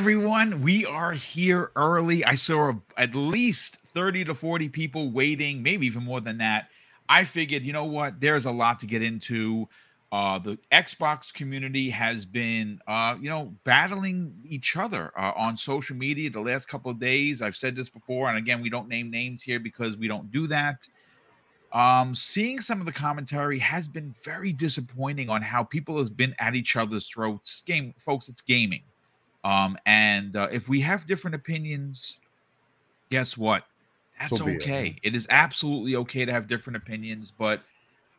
Everyone, we are here early. I saw at least 30 to 40 people waiting, maybe even more than that. I figured, you know what, there's a lot to get into. Uh, the Xbox community has been, uh, you know, battling each other uh, on social media the last couple of days. I've said this before, and again, we don't name names here because we don't do that. Um, seeing some of the commentary has been very disappointing on how people has been at each other's throats. Game, folks, it's gaming. Um, and uh, if we have different opinions, guess what? That's so okay. It. it is absolutely okay to have different opinions, but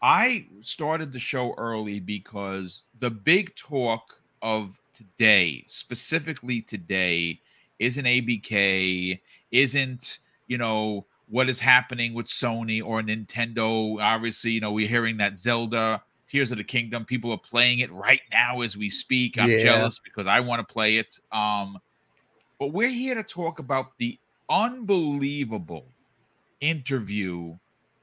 I started the show early because the big talk of today, specifically today, isn't ABK, isn't, you know, what is happening with Sony or Nintendo. Obviously, you know, we're hearing that Zelda Tears of the Kingdom. People are playing it right now as we speak. I'm yeah. jealous because I want to play it. Um, but we're here to talk about the unbelievable interview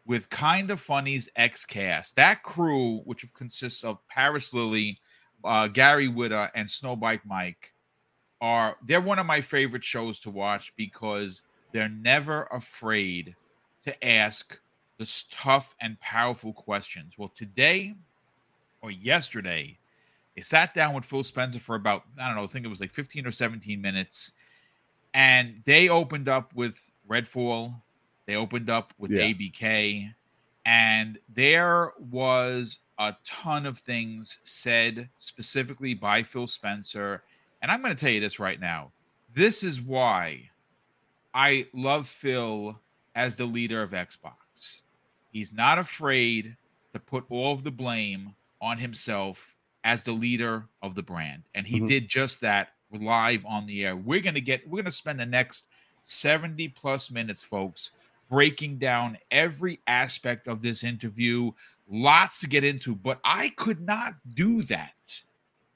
with Kind of Funny's X Cast. That crew, which consists of Parris Lilly, uh, Gary Whitta, and Snowbike Mike, are they're one of my favorite shows to watch because they're never afraid to ask the tough and powerful questions. Well, today or yesterday, they sat down with Phil Spencer for about, I don't know, I think it was like 15 or 17 minutes. And they opened up with Redfall. They opened up with yeah. ABK. And there was a ton of things said specifically by Phil Spencer. And I'm going to tell you this right now. This is why I love Phil as the leader of Xbox. He's not afraid to put all of the blame on himself as the leader of the brand. And he mm-hmm. did just that live on the air. We're going to get, we're going to spend the next 70 plus minutes, folks, breaking down every aspect of this interview. Lots to get into, but I could not do that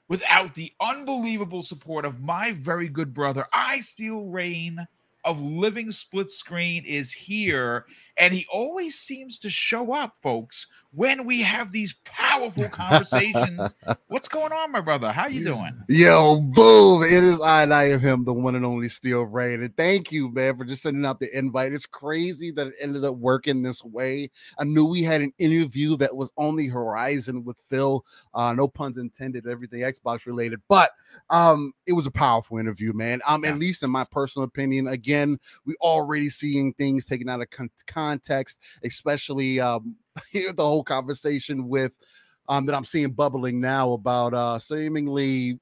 without the unbelievable support of my very good brother, I Steel Rain of Living Split Screen, is here. And he always seems to show up, folks, when we have these powerful conversations. What's going on, my brother? How you doing? Yo, boom! It is I and I am him, the one and only Steel Rain. And thank you, man, for just sending out the invite. It's crazy that it ended up working this way. I knew we had an interview that was on the horizon with Phil. Uh, no puns intended, everything Xbox related, but um, it was a powerful interview, man. Um, yeah. at least in my personal opinion. Again, we already seeing things taken out of con- context, especially um the whole conversation with um that I'm seeing bubbling now about uh seemingly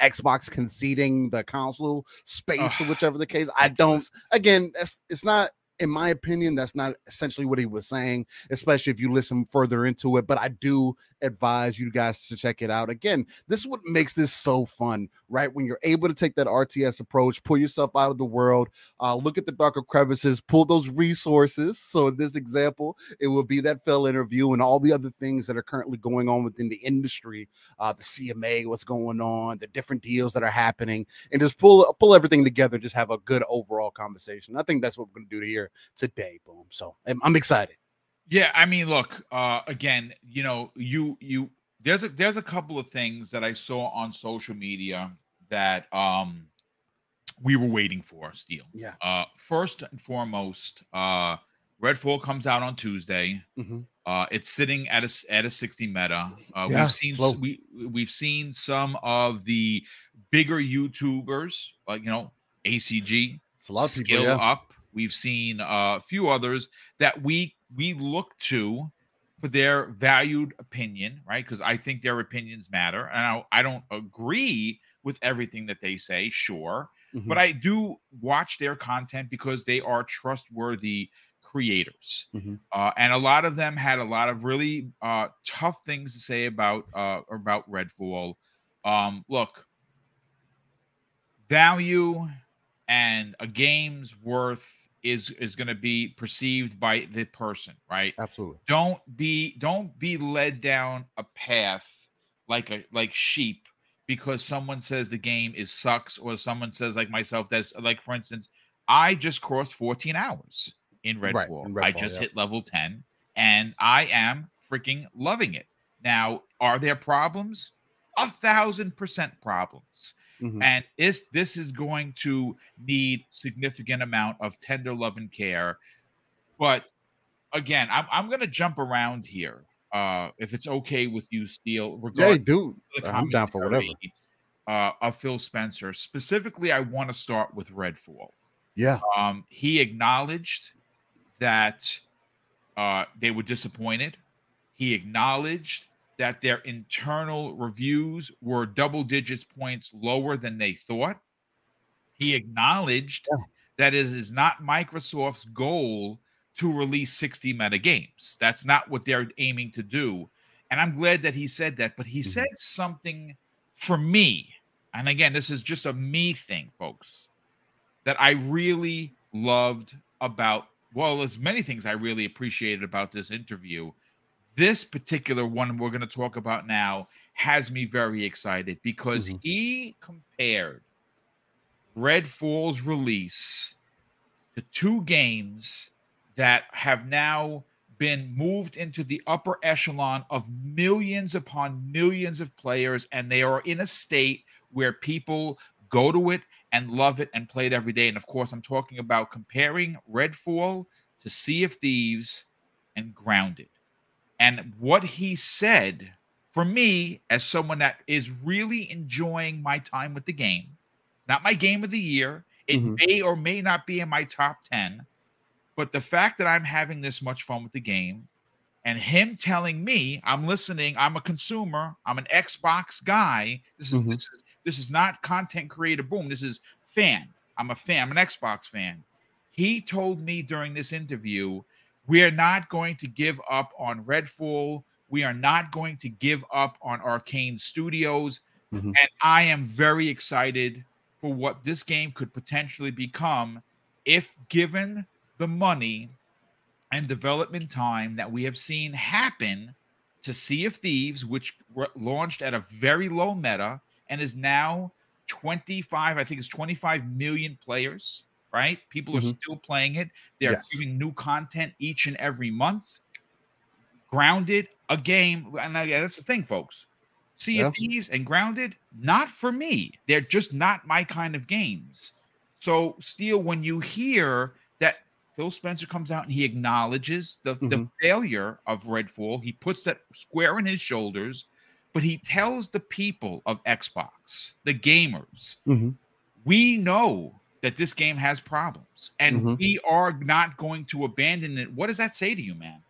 Xbox conceding the console space or whichever the case. I don't again, it's it's not in my opinion, that's not essentially what he was saying, especially if you listen further into it. But I do advise you guys to check it out. Again, this is what makes this so fun, right? When you're able to take that RTS approach, pull yourself out of the world, uh, look at the darker crevices, pull those resources. So, in this example, it will be that Phil interview and all the other things that are currently going on within the industry, uh, the CMA, what's going on, the different deals that are happening, and just pull pull everything together, just have a good overall conversation. I think that's what we're going to do here today. Boom. So I'm, I'm excited. Yeah, I mean, look, uh, again, you know, you you there's a there's a couple of things that I saw on social media that um we were waiting for, Steel. Yeah. Uh first and foremost, uh Redfall comes out on Tuesday. Mm-hmm. Uh it's sitting at a at a 60 meta. Uh yeah, we've seen slow. we we've seen some of the bigger YouTubers, like you know, ACG, skill people, yeah. up We've seen uh, a few others that we we look to for their valued opinion, right? Because I think their opinions matter, and I, I, don't agree with everything that they say, sure, mm-hmm. but I do watch their content because they are trustworthy creators, mm-hmm. uh, and a lot of them had a lot of really uh, tough things to say about uh, about Redfall. Um, look, value and a game's worth is is going to be perceived by the person, right? Absolutely. Don't be don't be led down a path like a like sheep because someone says the game is sucks or someone says like myself that's like for instance, I just crossed 14 hours in Redfall. Right, in Redfall I just yeah. hit level 10 and I am freaking loving it. Now, are there problems? A thousand percent problems. Mm-hmm. And this this is going to need significant amount of tender love and care. But again, I'm I'm gonna jump around here. Uh, if it's okay with you, Steele. Yeah, dude. I'm down for whatever. Uh, of Phil Spencer. Specifically, I want to start with Redfall. Yeah. Um, he acknowledged that uh, they were disappointed. He acknowledged that their internal reviews were double digits points lower than they thought. He acknowledged yeah. that it is not Microsoft's goal to release 60 meta games. That's not what they're aiming to do. And I'm glad that he said that, but he mm-hmm. said something for me. And again, this is just a me thing, folks, that I really loved about, well, there's many things I really appreciated about this interview this particular one we're going to talk about now has me very excited because mm-hmm. he compared Redfall's release to two games that have now been moved into the upper echelon of millions upon millions of players, and they are in a state where people go to it and love it and play it every day. And of course, I'm talking about comparing Redfall to Sea of Thieves and Grounded. And what he said for me, as someone that is really enjoying my time with the game, it's not my game of the year. It mm-hmm. may or may not be in my top 10. But the fact that I'm having this much fun with the game and him telling me I'm listening, I'm a consumer, I'm an Xbox guy. This is mm-hmm. this is this is not content creator boom. This is fan. I'm a fan, I'm an Xbox fan. He told me during this interview we are not going to give up on Redfall. We are not going to give up on Arkane Studios. Mm-hmm. And I am very excited for what this game could potentially become if given the money and development time that we have seen happen to Sea of Thieves, which launched at a very low meta and is now 25, I think it's 25 million players right? People mm-hmm. are still playing it. They're yes. giving new content each and every month. Grounded, a game, and that's the thing, folks. Sea yeah. of Thieves and Grounded, not for me. They're just not my kind of games. So, Steele, when you hear that Phil Spencer comes out and he acknowledges the, mm-hmm. the failure of Redfall, he puts that square in his shoulders, but he tells the people of Xbox, the gamers, mm-hmm. we know that this game has problems and mm-hmm. we are not going to abandon it. What does that say to you, man?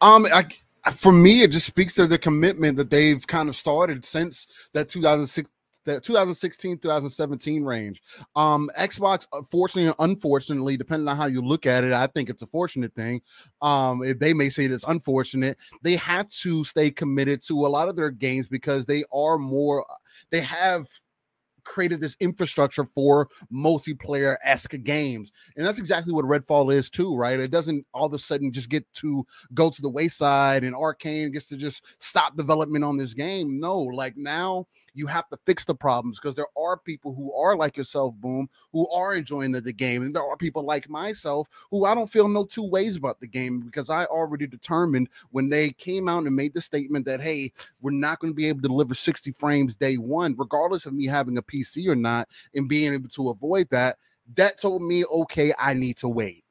Um, I, for me, it just speaks to the commitment that they've kind of started since that 2006 that 2016 2017 range um xbox fortunately unfortunately depending on how you look at it i think it's a fortunate thing um if they may say it's unfortunate they have to stay committed to a lot of their games because they are more they have created this infrastructure for multiplayer esque games. And that's exactly what Redfall is, too, right? It doesn't all of a sudden just get to go to the wayside and Arkane gets to just stop development on this game. No, like now you have to fix the problems because there are people who are like yourself, Boom, who are enjoying the, the game. And there are people like myself who I don't feel no two ways about the game because I already determined when they came out and made the statement that, hey, we're not going to be able to deliver 60 frames day one, regardless of me having a PC or not, and being able to avoid that. That told me, okay, I need to wait.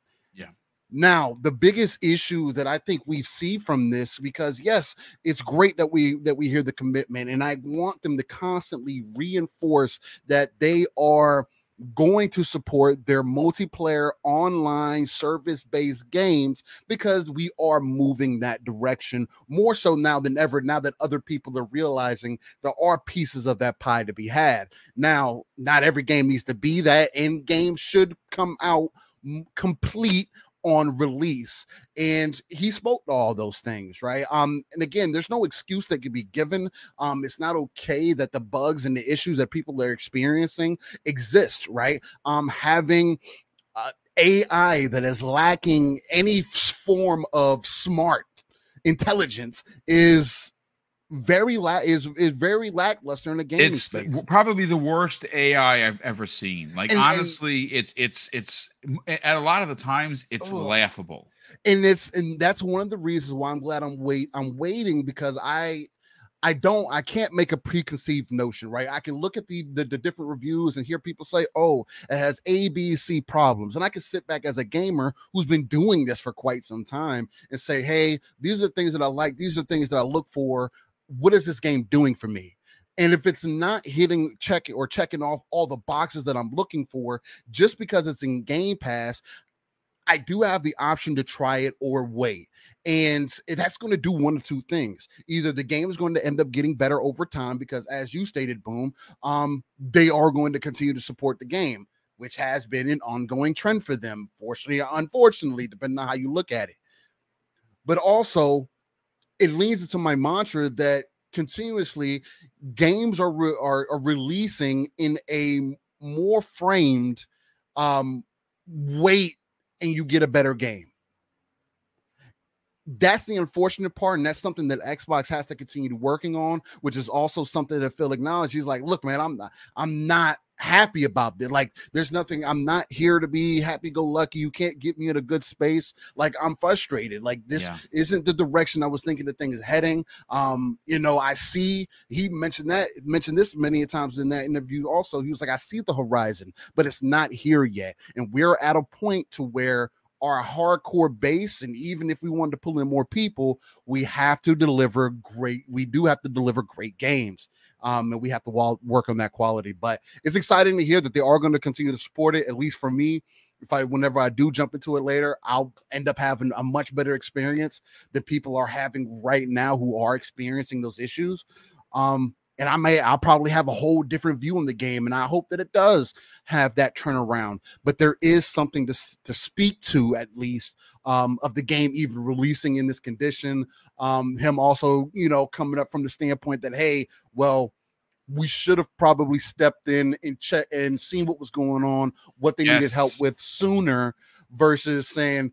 Now, the biggest issue that I think we see from this, because yes, it's great that we that we hear the commitment, and I want them to constantly reinforce that they are going to support their multiplayer online service based games because we are moving that direction more so now than ever. Now that other people are realizing there are pieces of that pie to be had. Now, not every game needs to be that, and games should come out complete on release and he spoke to all those things right? Um and again there's no excuse that could be given. Um it's not okay that the bugs and the issues that people are experiencing exist right? Um having uh, ai that is lacking any form of smart intelligence is very la- is is very lackluster in the gaming it's space. Probably the worst AI I've ever seen. Like and, honestly, and, it's it's it's at a lot of the times it's oh. laughable. And it's and that's one of the reasons why I'm glad I'm wait I'm waiting because I I don't, I can't make a preconceived notion, right? I can look at the, the, the different reviews and hear people say, "Oh, it has A, B, C problems," and I can sit back as a gamer who's been doing this for quite some time and say, "Hey, these are the things that I like. These are things that I look for. What is this game doing for me?" And if it's not hitting check or checking off all the boxes that I'm looking for, just because it's in Game Pass, I do have the option to try it or wait. And that's going to do one of two things. Either the game is going to end up getting better over time because, as you stated, Boom, um, they are going to continue to support the game, which has been an ongoing trend for them, fortunately, or unfortunately, depending on how you look at it. But also, it leads into my mantra that continuously games are re- are, are releasing in a more framed um wait and you get a better game that's the unfortunate part, and that's something that Xbox has to continue working on, which is also something that Phil acknowledged. He's like, look, man, I'm not, I'm not happy about this. Like, there's nothing, I'm not here to be happy go lucky. You can't get me in a good space. Like, I'm frustrated. Like, this yeah. isn't the direction I was thinking the thing is heading. Um, you know, I see he mentioned that mentioned this many times in that interview. Also, he was like, I see the horizon, but it's not here yet. And we're at a point to where our hardcore base and even if we wanted to pull in more people we have to deliver great we do have to deliver great games um, and we have to work on that quality. But it's exciting to hear that they are going to continue to support it at least for me. If i whenever i do jump into it later i'll end up having a much better experience than people are having right now who are experiencing those issues. Um, and I may I'll probably have a whole different view on the game, and I hope that it does have that turnaround. But there is something to to speak to at least um, of the game even releasing in this condition. Um, him also, you know, coming up from the standpoint that hey, well, we should have probably stepped in and check and seen what was going on, what they yes. needed help with sooner, versus saying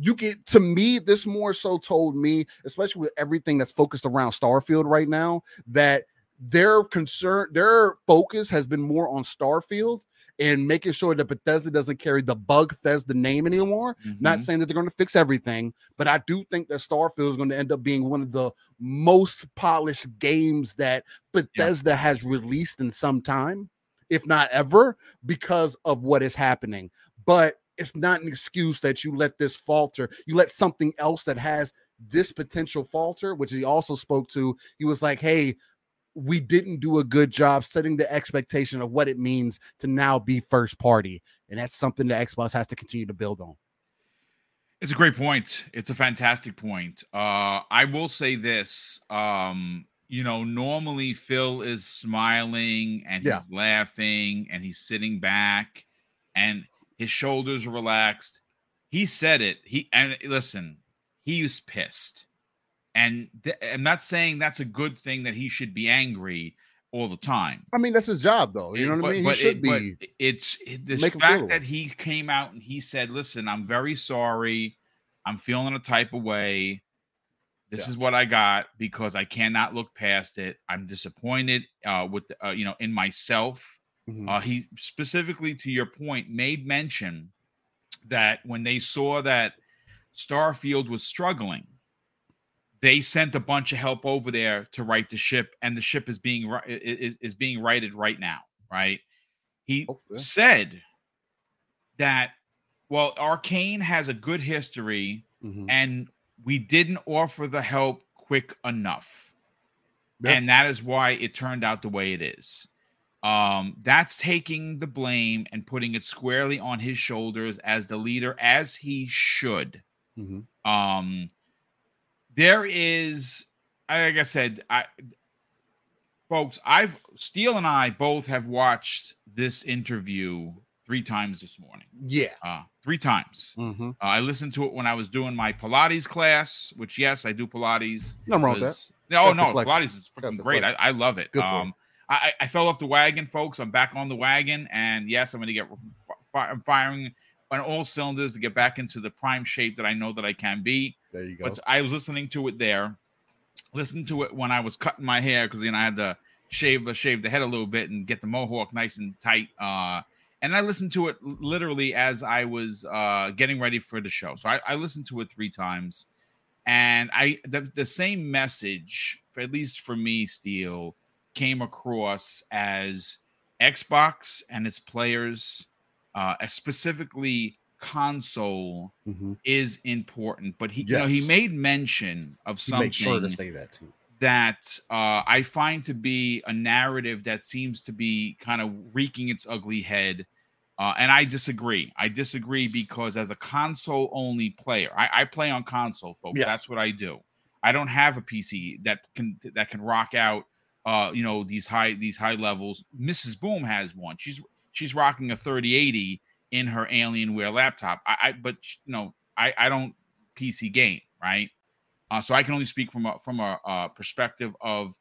you get to me this more so told me especially with everything that's focused around starfield right now that their concern their focus has been more on starfield and making sure that Bethesda doesn't carry the bug Bethesda name anymore. Mm-hmm. Not saying that they're going to fix everything, but I do think that Starfield is going to end up being one of the most polished games that Bethesda yeah. has released in some time, if not ever, because of what is happening. But it's not an excuse that you let this falter. You let something else that has this potential falter, which he also spoke to. He was like, hey, we didn't do a good job setting the expectation of what it means to now be first party. And that's something that Xbox has to continue to build on. It's a great point. It's a fantastic point. Uh, I will say this. Um, you know, normally Phil is smiling and he's laughing and he's sitting back and his shoulders are relaxed. He said it. He and listen, he was pissed. And th- I'm not saying that's a good thing that he should be angry all the time. I mean, that's his job, though. You know what but, I mean? He should it, be. It's the fact that he came out and he said, "Listen, I'm very sorry. I'm feeling a type of way. This yeah. is what I got because I cannot look past it. I'm disappointed uh, with the, uh, you know in myself Mm-hmm. Uh, he specifically, to your point, made mention that when they saw that Starfield was struggling, they sent a bunch of help over there to right the ship, and the ship is being is, is being righted right now. Right? He. Oh, said that well, Arkane has a good history, mm-hmm. and we didn't offer the help quick enough, yep. and that is why it turned out the way it is. Um, that's taking the blame and putting it squarely on his shoulders as the leader, as he should. Mm-hmm. Um, there is, like I said, I, folks, I've Steele and I both have watched this interview three times this morning. Yeah, uh, three times. Mm-hmm. Uh, I listened to it when I was doing my Pilates class, which yes, I do Pilates. No wrong with that. No, no, Pilates is freaking great. I, I, love it. Good um, I, I fell off the wagon, folks. I'm back on the wagon, and yes, I'm going to get. I'm firing on all cylinders to get back into the prime shape that I know that I can be. There you go. But I was listening to it there. Listened to it when I was cutting my hair because you know I had to shave uh, shave the head a little bit and get the mohawk nice and tight. Uh, and I listened to it literally as I was uh, getting ready for the show. So I, I listened to it three times, and I the, the same message at least for me, Steele came across as Xbox and its players, uh, specifically console, Mhm. is important. But he, you know, he made mention of He something made sure to say that too. that uh, I find to be a narrative that seems to be kind of wreaking its ugly head. Uh, and I disagree. I disagree because as a console only player, I, I play on console, folks. Yes. That's what I do. I don't have a PC that can that can rock out, uh, you know, these high these high levels. Mrs. Boom has one. She's she's rocking a 3080 in her Alienware laptop. I, I but you know, I I don't PC game, right? Uh, so I can only speak from a from a, uh perspective of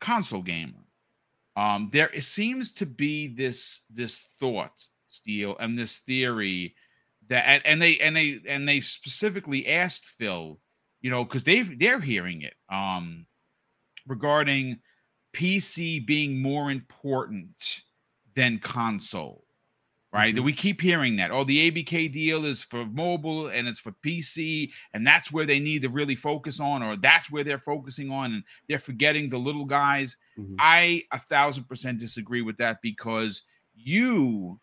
console gamer. Um, there it seems to be this this thought, Steele, and this theory that and, and they and they and they specifically asked Phil, you know, because they they're hearing it um regarding PC being more important than console right? That we keep hearing that. Oh, the ABK deal is for mobile and it's for PC, and that's where they need to really focus on, or that's where they're focusing on, and they're forgetting the little guys. Mhm. I a thousand percent disagree with that because you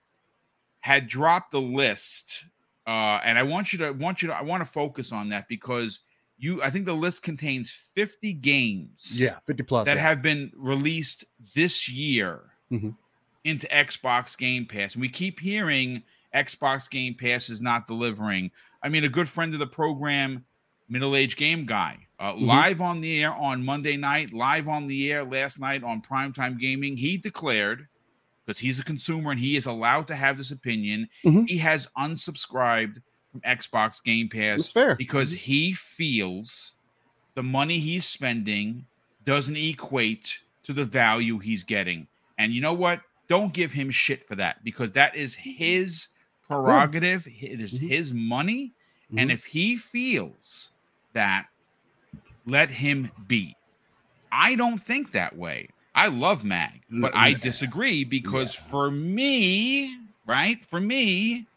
had dropped the list, uh, and I want you to want you to I want to focus on that because you I think the list contains 50 games Yeah, 50 plus. that yeah. have been released this year Mhm. into Xbox Game Pass. And we keep hearing Xbox Game Pass is not delivering. I mean, a good friend of the program, middle-aged Game Guy, uh, Mhm. live on the air on Monday night, live on the air last night on Primetime Gaming, he declared, because he's a consumer and he is allowed to have this opinion, Mhm. he has unsubscribed from Xbox Game Pass It's fair. because he feels the money he's spending doesn't equate to the value he's getting. And you know what? Don't give him shit for that because that is his prerogative. It is Mhm. his money. And Mhm. if he feels that, let him be. I don't think that way. I love Mag, but I disagree because for me, right? For me,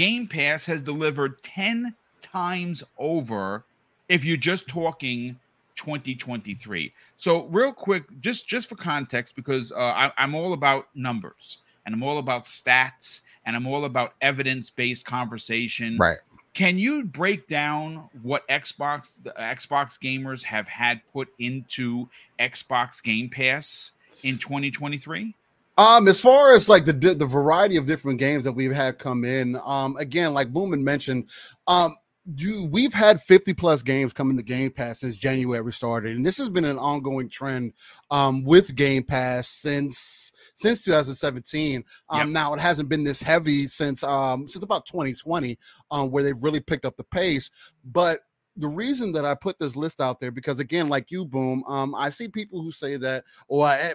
Game Pass has delivered 10 times over if you're just talking 2023. So real quick, just just for context, because uh, I, I'm all about numbers and I'm all about stats and I'm all about evidence-based conversation. Right. Can you break down what Xbox the Xbox gamers have had put into Xbox Game Pass in 2023? Um, as far as like the the variety of different games that we've had come in, um, again, like Boomin mentioned, um, you we've had 50 plus games coming to Game Pass since January started, and this has been an ongoing trend um with Game Pass since since 2017. Um, Yep. now it hasn't been this heavy since um since about 2020, um, where they've really picked up the pace, but the reason that I put this list out there because again, like you, boom, um, I see people who say that, or I,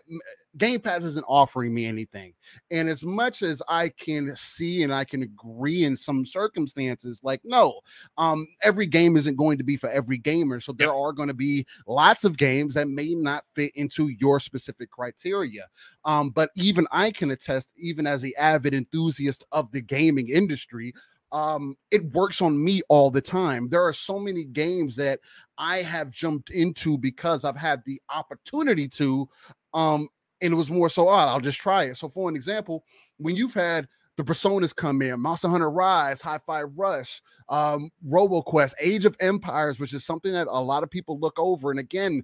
Game Pass isn't offering me anything. And as much as I can see and I can agree in some circumstances, like no, um, every game isn't going to be for every gamer. So there are going to be lots of games that may not fit into your specific criteria. Um, but even I can attest, even as the avid enthusiast of the gaming industry, um it works on me all the time. There are so many games that i have jumped into because i've had the opportunity to um and it was more so odd i'll just try it. So for an example when you've had the personas come in monster hunter rise hi-fi rush um roboquest age of empires which is something that a lot of people look over and again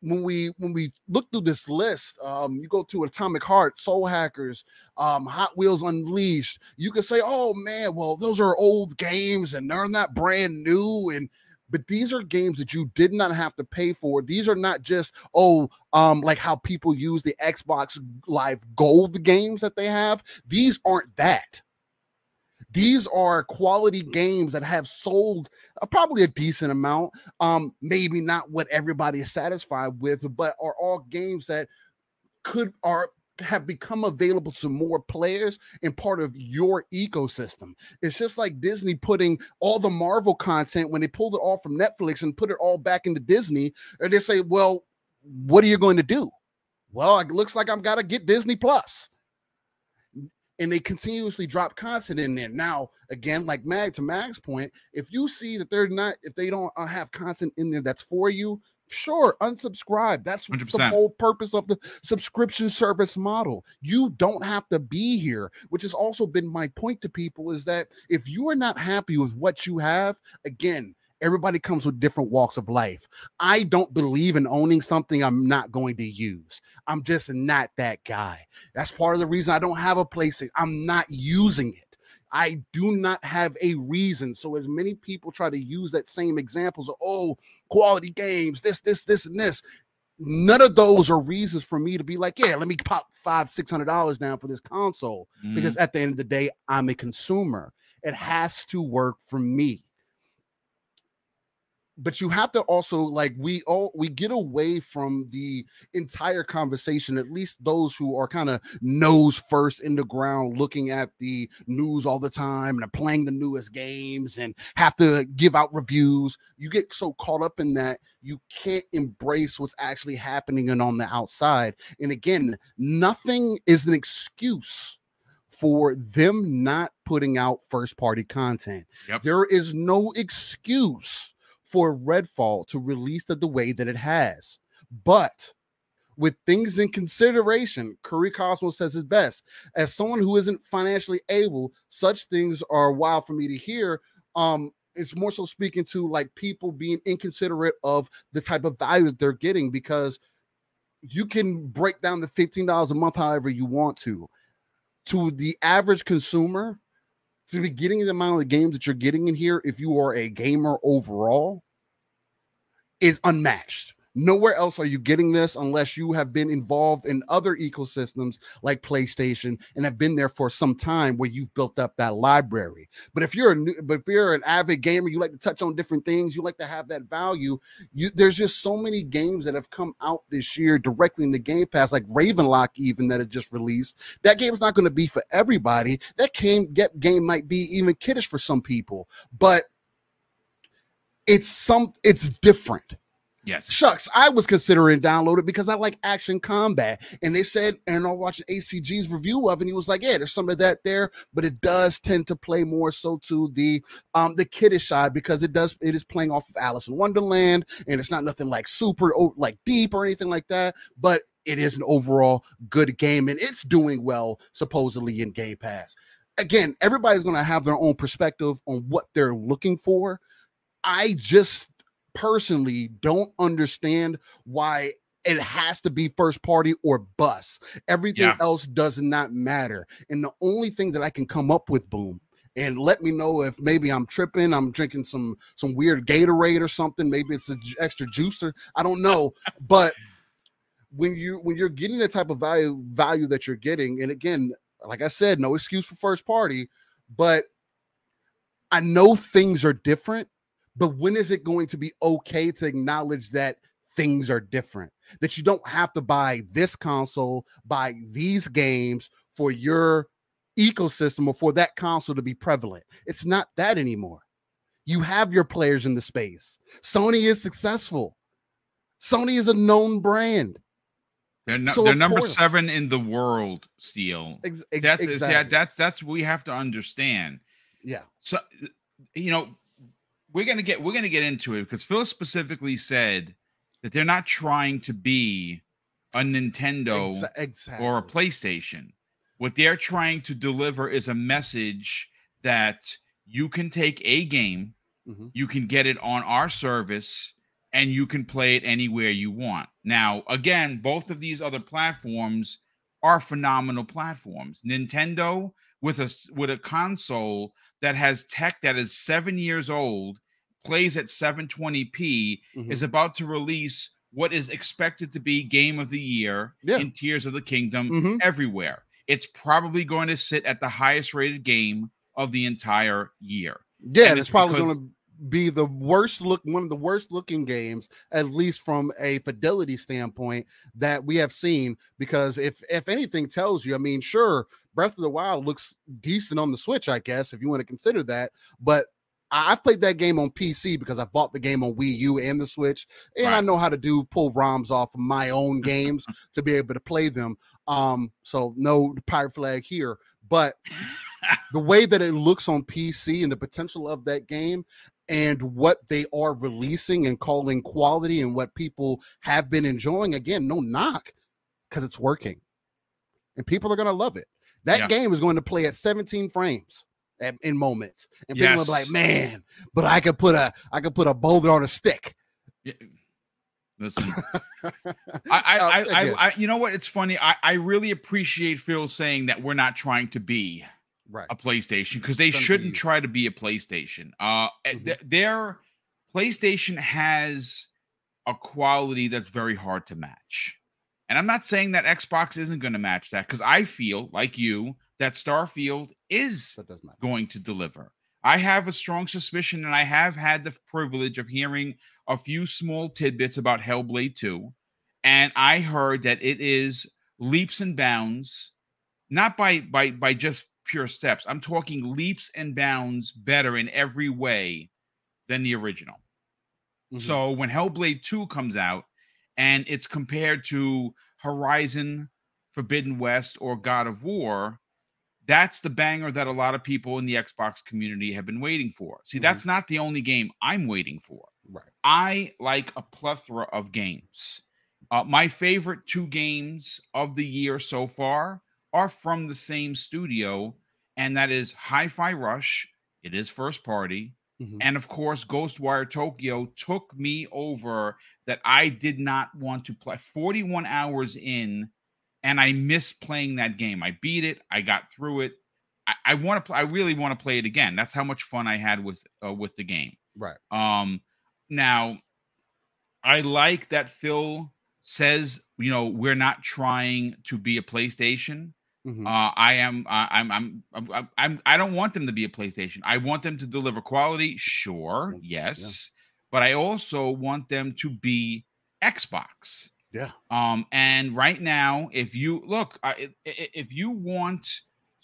when we when we look through this list um you go to atomic heart soul hackers um hot wheels unleashed you can say oh man well those are old games and they're not brand new and but these are games that you did not have to pay for. These are not just oh um like how people use the xbox live gold games that they have. These aren't that these are quality games that have sold uh, probably a decent amount um maybe not what everybody is satisfied with but are all games that could are have become available to more players and part of your ecosystem. It's just like Disney putting all the Marvel content when they pulled it all from Netflix and put it all back into Disney, and they say, "Well, what are you going to do?" Well, it looks like I'm got to get Disney Plus. And they continuously drop content in there. Now, again, like Mag to Mag's point, if you see that they're not, if they don't uh, have content in there that's for you, Sure, unsubscribe. That's 100%. the whole purpose of the subscription service model. You don't have to be here, which has also been my point to people is that if you are not happy with what you have, again, everybody comes with different walks of life. I don't believe in owning something I'm not going to use. I'm just not that guy. That's part of the reason I don't have a place. I'm not using it. I do not have a reason. So, as many people try to use that same examples of, oh, quality games, this, this, this, and this, none of those are reasons for me to be like, yeah, let me pop five, six hundred dollars down for this console. Mm. Because at the end of the day, I'm a consumer. It has to work for me but you have to also like we all we get away from the entire conversation at least those who are kind of nose first in the ground looking at the news all the time and are playing the newest games and have to give out reviews. You get so caught up in that you can't embrace what's actually happening and on the outside. And again nothing is an excuse for them not putting out first party content. Yep. there is no excuse for Redfall to release it the way that it has. But with things in consideration, Curry Cosmos says it best. As someone who isn't financially able, such things are wild for me to hear. Um, it's more so speaking to like people being inconsiderate of the type of value that they're getting because you can break down the $15 a month however you want to. To the average consumer, to be getting the amount of games that you're getting in here, if you are a gamer overall, is unmatched. Nowhere else are you getting this unless you have been involved in other ecosystems like PlayStation and have been there for some time where you've built up that library. But if you're a new, but if you're an avid gamer, you like to touch on different things, you like to have that value. You there's just so many games that have come out this year directly in the Game Pass, like Ravenlock, even that it just released. That game's not going to be for everybody. That game game might be even kiddish for some people, but it's some it's different Yes. Shucks, I was considering downloading because I like action combat. And they said, and I watched ACG's review of it, and he was like, Yeah, there's some of that there, but it does tend to play more so to the um the kiddish side because it does it is playing off of Alice in Wonderland, and it's not nothing like super like deep or anything like that, but it is an overall good game, and it's doing well supposedly in Game Pass. Again, everybody's gonna have their own perspective on what they're looking for. I just personally don't understand why it has to be first party or bus. Everything yeah. else does not matter. And the only thing that I can come up with, boom, and let me know if maybe I'm tripping. I'm drinking some some weird Gatorade or something. Maybe it's an extra juicer. I don't know, but when you when you're getting the type of value value that you're getting, and again, like I said, no excuse for first party, but I know things are different but when is it going to be okay to acknowledge that things are different? That you don't have to buy this console, buy these games for your ecosystem or for that console to be prevalent. It's not that anymore. You have your players in the space. Sony is successful. Sony is a known brand. They're, no, so they're number course. seven in the world. Steel. Ex- that's exactly. yeah. That's that's what we have to understand. Yeah. So you know, we're gonna get we're gonna get into it because Phil specifically said that they're not trying to be a Nintendo Exa- exactly. or a PlayStation. What they're trying to deliver is a message that you can take a game, mm-hmm. you can get it on our service, and you can play it anywhere you want. Now, again, both of these other platforms are phenomenal platforms. Nintendo with a with a console that has tech that is 7 years old plays at 720p, mm-hmm. is about to release what is expected to be game of the year yeah. in Tears of the Kingdom mm-hmm. everywhere. It's probably going to sit at the highest rated game of the entire year. Yeah, and it's, it's probably going to be the worst look one of the worst looking games at least from a fidelity standpoint that we have seen because if if anything tells you i mean sure breath of the wild looks decent on the switch i guess if you want to consider that but I played that game on PC because I bought the game on Wii U and the Switch, and right. I know how to do pull ROMs off of my own games to be able to play them. Um, so no pirate flag here, but the way that it looks on PC and the potential of that game, and what they are releasing and calling quality and what people have been enjoying, again, no knock because it's working and people are going to love it. That yeah. game is going to play at 17 frames at, in moments, and people yes. will be like, "Man, but I could put a I could put a boulder on a stick." Yeah. Listen, I, I, I, I, I, you know what? It's funny. I, I really appreciate Phil saying that we're not trying to be right. a PlayStation because they shouldn't try to be a PlayStation. Uh, eh, mm-hmm. th- their PlayStation has a quality that's very hard to match. And I'm not saying that Xbox isn't going to match that because I feel like you that Starfield is going to deliver. I have a strong suspicion, and I have had the privilege of hearing a few small tidbits about Hellblade 2. And I heard that it is leaps and bounds, not by by by just pure steps. I'm talking leaps and bounds better in every way than the original. Mm-hmm. So when Hellblade 2 comes out and it's compared to Horizon, Forbidden West, or God of War, that's the banger that a lot of people in the Xbox community have been waiting for. See, mm-hmm. that's not the only game I'm waiting for. Right. I like a plethora of games. Uh, my favorite two games of the year so far are from the same studio, and that is Hi Fi Rush. It is first party. Mm-hmm. And of course, Ghostwire Tokyo took me over that I did not want to play 41 hours in, and I miss playing that game. I beat it, I got through it. I, I want to. I really want to play it again. That's how much fun I had with uh, with the game. Right. Um. Now, I like that Phil says, you know, we're not trying to be a PlayStation. Mm-hmm. Uh, I am. Uh, I'm, I'm. I'm. I'm. I don't want them to be a PlayStation. I want them to deliver quality. Sure. Yes. Yeah. But I also want them to be Xbox. Yeah. Um. And right now, if you look, if you want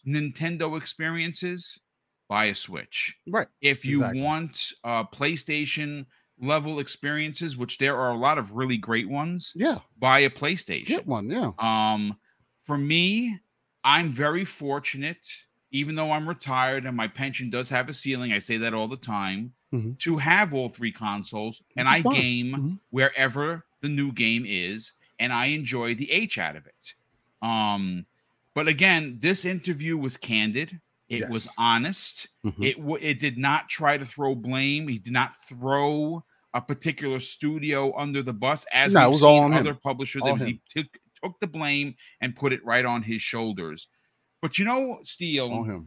Nintendo experiences, buy a Switch. Right. If you exactly. want uh, PlayStation level experiences, which there are a lot of really great ones. Yeah. Buy a PlayStation. Get one. Yeah. Um. For me, I'm very fortunate, even though I'm retired and my pension does have a ceiling. I say that all the time. Mm-hmm. To have all three consoles, and I fun. game mm-hmm. wherever the new game is, and I enjoy the H out of it. Um, but again, this interview was candid. It yes. was honest. Mm-hmm. It w- it did not try to throw blame. He did not throw a particular studio under the bus as no, we've seen other him. publishers. All he took took the blame and put it right on his shoulders. But you know, Steele,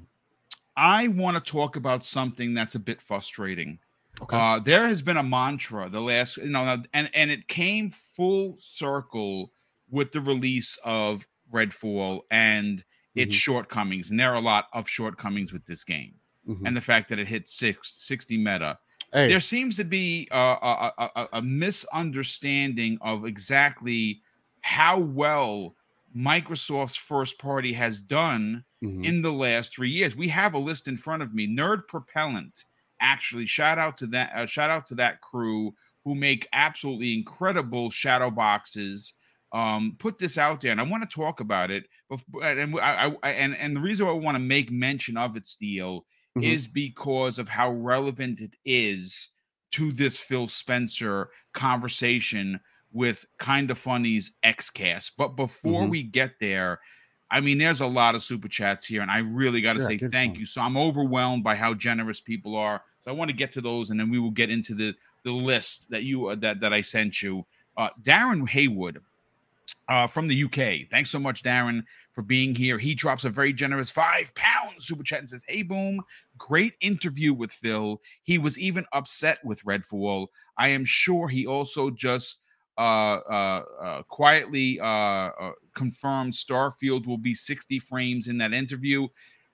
I want to talk about something that's a bit frustrating. Okay. Uh, there has been a mantra the last, you know, and and it came full circle with the release of Redfall and its mm-hmm. shortcomings, and there are a lot of shortcomings with this game, mm-hmm. and the fact that it hit six, 60 meta. Hey. There seems to be a, a, a, a misunderstanding of exactly how well Microsoft's first party has done mm-hmm. in the last three years. We have a list in front of me. Nerd Propellant, actually, shout out to that. Uh, shout out to that crew who make absolutely incredible shadow boxes. Um, put this out there, and I want to talk about it. And I, I and and the reason I want to make mention of it, Steele, mm-hmm. is because of how relevant it is to this Phil Spencer conversation with kind of funny's xcast but before mm-hmm. we get there i mean there's a lot of super chats here and i really got to yeah, say thank you so i'm overwhelmed by how generous people are so i want to get to those and then we will get into the the list that you uh, that that i sent you. Uh darren haywood uh from the uk thanks so much darren for being here. He drops a very generous five pounds super chat and says hey boom. Great interview with phil. He was even upset with redfall. I am sure he also just uh, uh, uh, quietly uh, uh, confirmed Starfield will be 60 frames in that interview.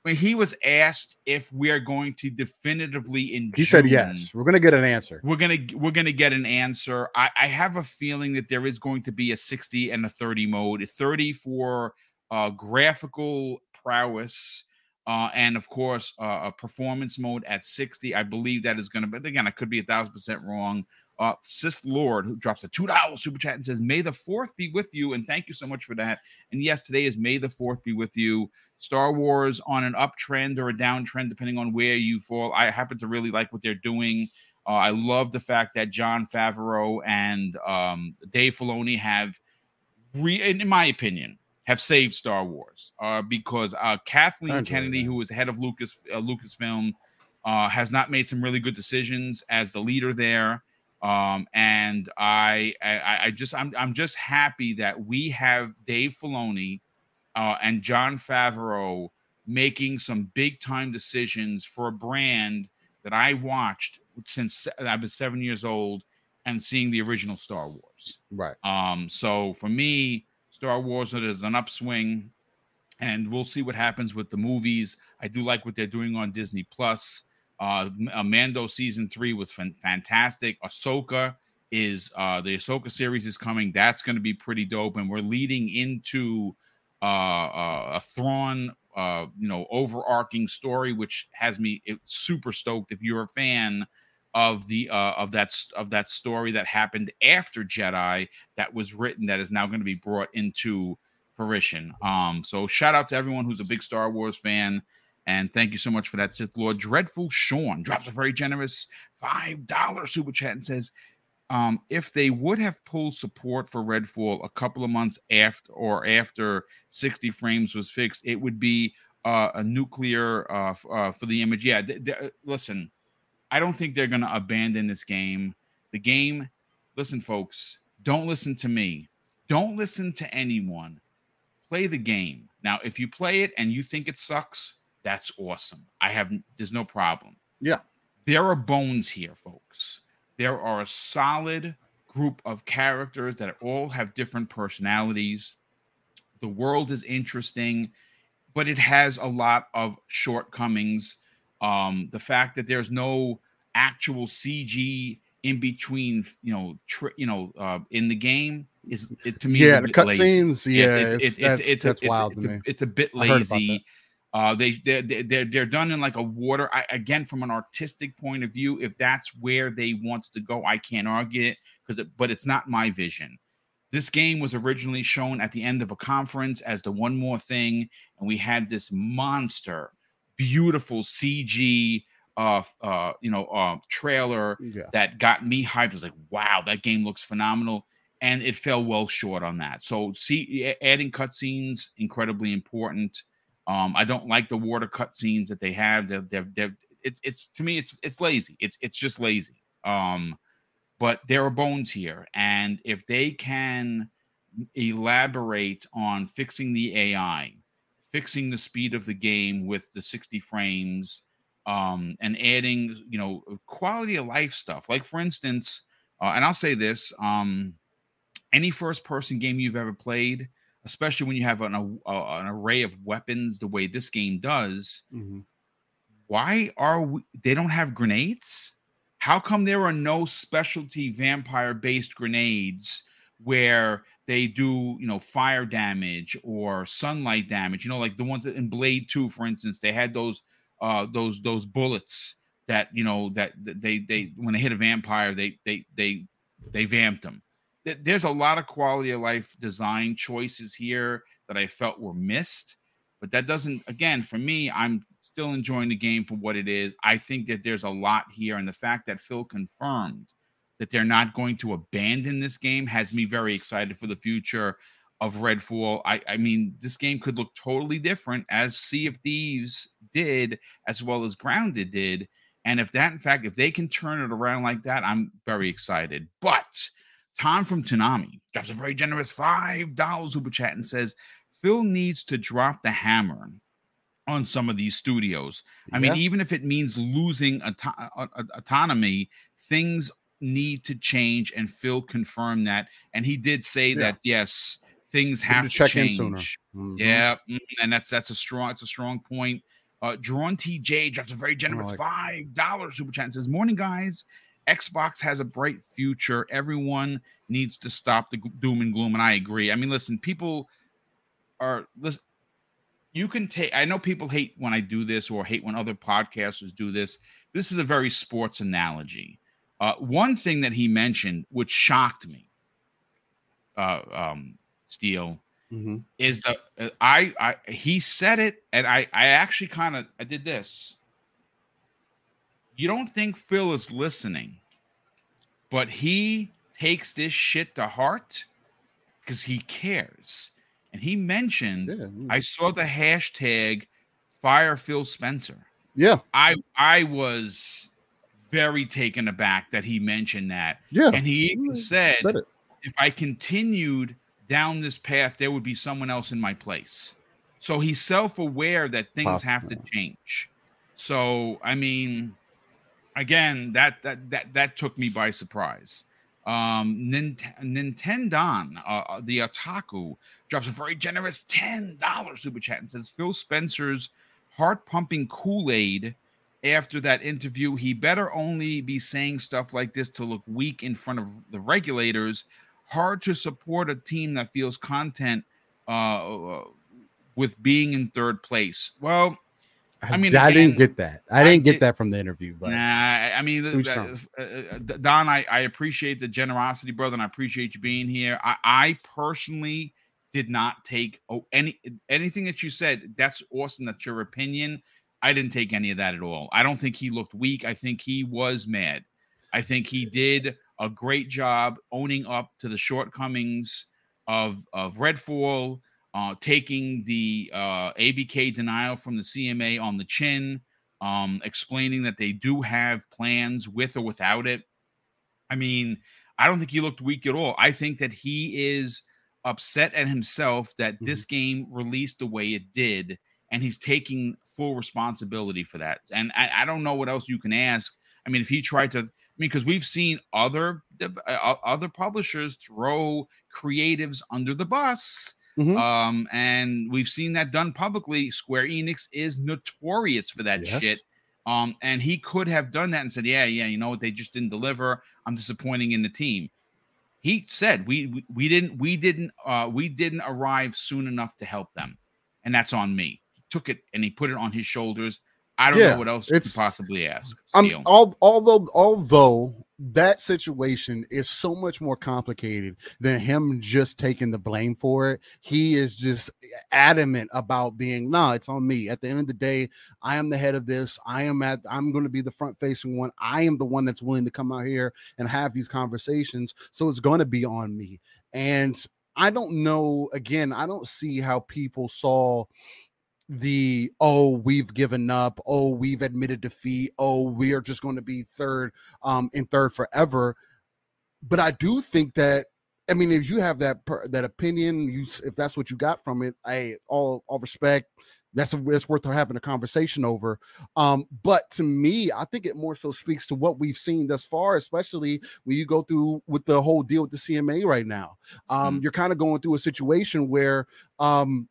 When he was asked if we are going to definitively in, he June, said yes. We're going to get an answer. We're gonna we're gonna get an answer. I, I have a feeling that there is going to be a 60 and a 30 mode. 30 for uh, graphical prowess. Uh, and of course, uh, a performance mode at 60. I believe that is going to, but again, I could be a thousand percent wrong. Uh, Sis Lord, who drops a $2 super chat and says, May the 4th be with you. And thank you so much for that. And yes, today is May the 4th be with you. Star Wars on an uptrend or a downtrend, depending on where you fall. I happen to really like what they're doing. Uh, I love the fact that Jon Favreau and um, Dave Filoni have, re- in my opinion, have saved Star Wars uh, because uh, Kathleen Kennedy, who was head of Lucas uh, Lucasfilm, uh, has not made some really good decisions as the leader there. Um, and I, I, I just, I'm, I'm just happy that we have Dave Filoni uh, and Jon Favreau making some big time decisions for a brand that I watched since I was seven years old and seeing the original Star Wars. Right. Um, so for me, Star Wars is an upswing, and we'll see what happens with the movies. I do like what they're doing on Disney Plus. Uh, Mando season three was fantastic. Ahsoka is uh, the Ahsoka series is coming. That's going to be pretty dope, and we're leading into uh, uh, a Thrawn, uh, you know, overarching story, which has me super stoked. If you're a fan of the uh, of that of that story that happened after Jedi that was written that is now going to be brought into fruition. Um, so shout out to everyone who's a big Star Wars fan. And thank you so much for that, Sith Lord. Dreadful Sean drops a very generous $5 super chat and says, um, if they would have pulled support for Redfall a couple of months after or after 60 frames was fixed, it would be uh, a nuclear uh, uh, for the image. Yeah, th- th- listen, I don't think they're going to abandon this game. The game, listen, folks, don't listen to me. Don't listen to anyone. Play the game. Now, if you play it and you think it sucks, that's awesome. I have, there's no problem. Yeah. There are bones here, folks there are a solid group of characters that all have different personalities. The world is interesting, but it has a lot of shortcomings. Um, the fact that there's no actual CG in between, you know, tri- you know, uh, in the game is it, to me. Yeah, the cutscenes. Yeah, it's, it's, it's, it's, that's wild it's, to me. It's a bit lazy. Uh, they they're, they're they're done in like a water. I, again, from an artistic point of view, if that's where they want to go, I can't argue it because, it, but it's not my vision. This game was originally shown at the end of a conference as the one more thing, and we had this monster, beautiful CG, uh, uh, you know, uh, trailer yeah. that got me hyped. I was like, wow, that game looks phenomenal, and it fell well short on that. So, see, adding cutscenes incredibly important um, I don't like the water cutscenes that they have. They're, they're, they're, it's it's to me it's it's lazy. It's it's just lazy. Um, but there are bones here, and if they can elaborate on fixing the AI, fixing the speed of the game with the 60 frames, um, and adding you know quality of life stuff. Like for instance, uh, and I'll say this: um, any first person game you've ever played especially when you have an, a, an array of weapons the way this game does. Mm-hmm. Why are we, they don't have grenades? How come there are no specialty vampire based grenades where they do, you know, fire damage or sunlight damage? You know, like the ones that in Blade 2, for instance, they had those uh those those bullets that you know that they they when they hit a vampire they they they they vamped them there's a lot of quality of life design choices here that I felt were missed. But that doesn't, again, for me, I'm still enjoying the game for what it is. I think that there's a lot here. And the fact that Phil confirmed that they're not going to abandon this game has me very excited for the future of Redfall. I, I mean, this game could look totally different as Sea of Thieves did, as well as Grounded did. And if that, in fact, if they can turn it around like that, I'm very excited. But Tom from Tanami drops a very generous $5 super chat and says, Phil needs to drop the hammer on some of these studios. I yeah. mean, even if it means losing auto- autonomy, things need to change. And Phil confirmed that. And he did say yeah. that, yes, things have to, to check change. in sooner. Mm-hmm. Yeah. Mm, and that's, that's a strong, it's a strong point. Uh, Drawn TJ drops a very generous like $5 super chat and says, Morning, guys. Xbox has a bright future. Everyone needs to stop the doom and gloom, and I agree. I mean, listen, people are listen. You can take. I know people hate when I do this, or hate when other podcasters do this. This is a very sports analogy. Uh, one thing that he mentioned, which shocked me, uh, um, Steel, mm-hmm. is that uh, I, I he said it, and I, I actually kind of I did this you don't think Phil is listening but he takes this shit to heart because he cares. And he mentioned, Yeah. I saw the hashtag fire Phil Spencer. Yeah. I I was very taken aback that he mentioned that. Yeah. And he even said, Said if I continued down this path, there would be someone else in my place. So he's self aware that things have to change. So, I mean, again, that that that that took me by surprise. Um, Nint- Nintendon, uh, uh, the Otaku, drops a very generous ten dollars super chat and says Phil Spencer's heart pumping Kool Aid after that interview. He better only be saying stuff like this to look weak in front of the regulators. Hard to support a team that feels content uh, with being in third place. Well, I mean, I didn't get that. I I didn't get did- that from the interview, but Nah, I mean, uh, uh, uh, Don, I, I appreciate the generosity, brother, and I appreciate you being here. I, I personally did not take oh, any anything that you said. That's awesome. That's your opinion. I didn't take any of that at all. I don't think he looked weak. I think he was mad. I think he did a great job owning up to the shortcomings of of Redfall, uh, taking the uh, ABK denial from the CMA on the chin um, explaining that they do have plans with or without it. I mean, I don't think he looked weak at all. I think that he is upset at himself that this game released the way it did, and he's taking full responsibility for that. And I, I don't know what else you can ask. I mean, if he tried to, I mean, because we've seen other uh, other publishers throw creatives under the bus. Mhm. Um, and we've seen that done publicly. Square Enix is notorious for that Yes. shit. Um, and he could have done that and said, Yeah, yeah, you know what, they just didn't deliver. I'm disappointing in the team. He said we we, we didn't we didn't uh we didn't arrive soon enough to help them. And that's on me. Took it and he put it on his shoulders. I don't Yeah, know what else you could possibly ask. Um, Steel. al- although although that situation is so much more complicated than him just taking the blame for it, he is just adamant about being no, it's on me. At the end of the day, I am the head of this. I am at. I'm going to be the front facing one. I am the one that's willing to come out here and have these conversations. So it's going to be on me. And I don't know. Again, I don't see how people saw the oh we've given up. Oh we've admitted defeat. Oh we are just going to be third um in third forever. But i do think that i mean if you have that per, that opinion you if that's what you got from it i all all respect. That's it's worth having a conversation over. Um but to me i think it more so speaks to what we've seen thus far especially when you go through with the whole deal with the cma right now. Um you're kind of going through a situation where um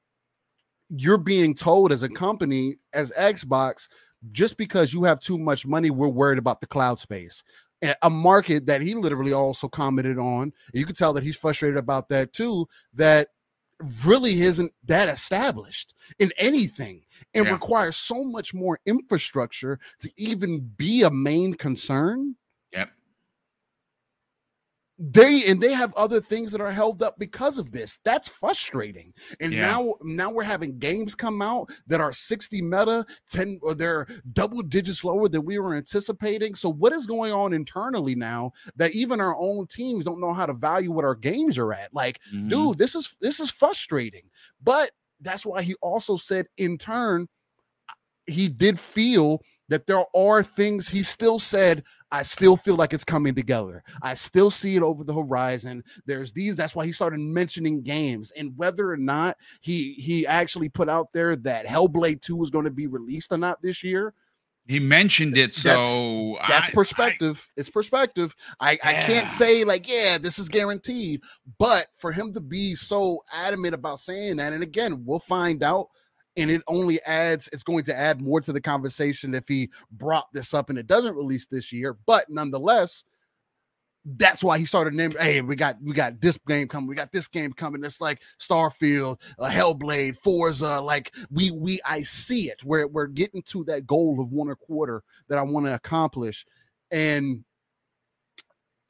you're being told as a company as xbox just because you have too much money we're worried about the cloud space A- market that he literally also commented on you could tell that he's frustrated about that too that really isn't that established in anything and Yeah. requires so much more infrastructure to even be a main concern. They and they have other things that are held up because of this. That's frustrating. And Yeah. now now we're having games come out that are 60 meta 10 or they're double digits lower than we were anticipating. So what is going on internally now that even our own teams don't know how to value what our games are at? Like Mhm. dude this is this is frustrating. But that's why he also said in turn he did feel that there are things he still said i still feel like it's coming together i still see it over the horizon there's these that's why he started mentioning games and whether or not he he actually put out there that hellblade 2 was going to be released or not this year He mentioned it, so that's I- perspective. it's perspective. I, I can't say like, yeah, this is guaranteed. But for him to be so adamant about saying that, and again, we'll find out. And it only adds, it's going to add more to the conversation if he brought this up and it doesn't release this year. But nonetheless, that's why he started naming, hey, we got we got this game coming, we got this game coming. It's like Starfield, uh, Hellblade, Forza. Like we we I see it. We're we're getting to that goal of one a quarter that I want to accomplish. And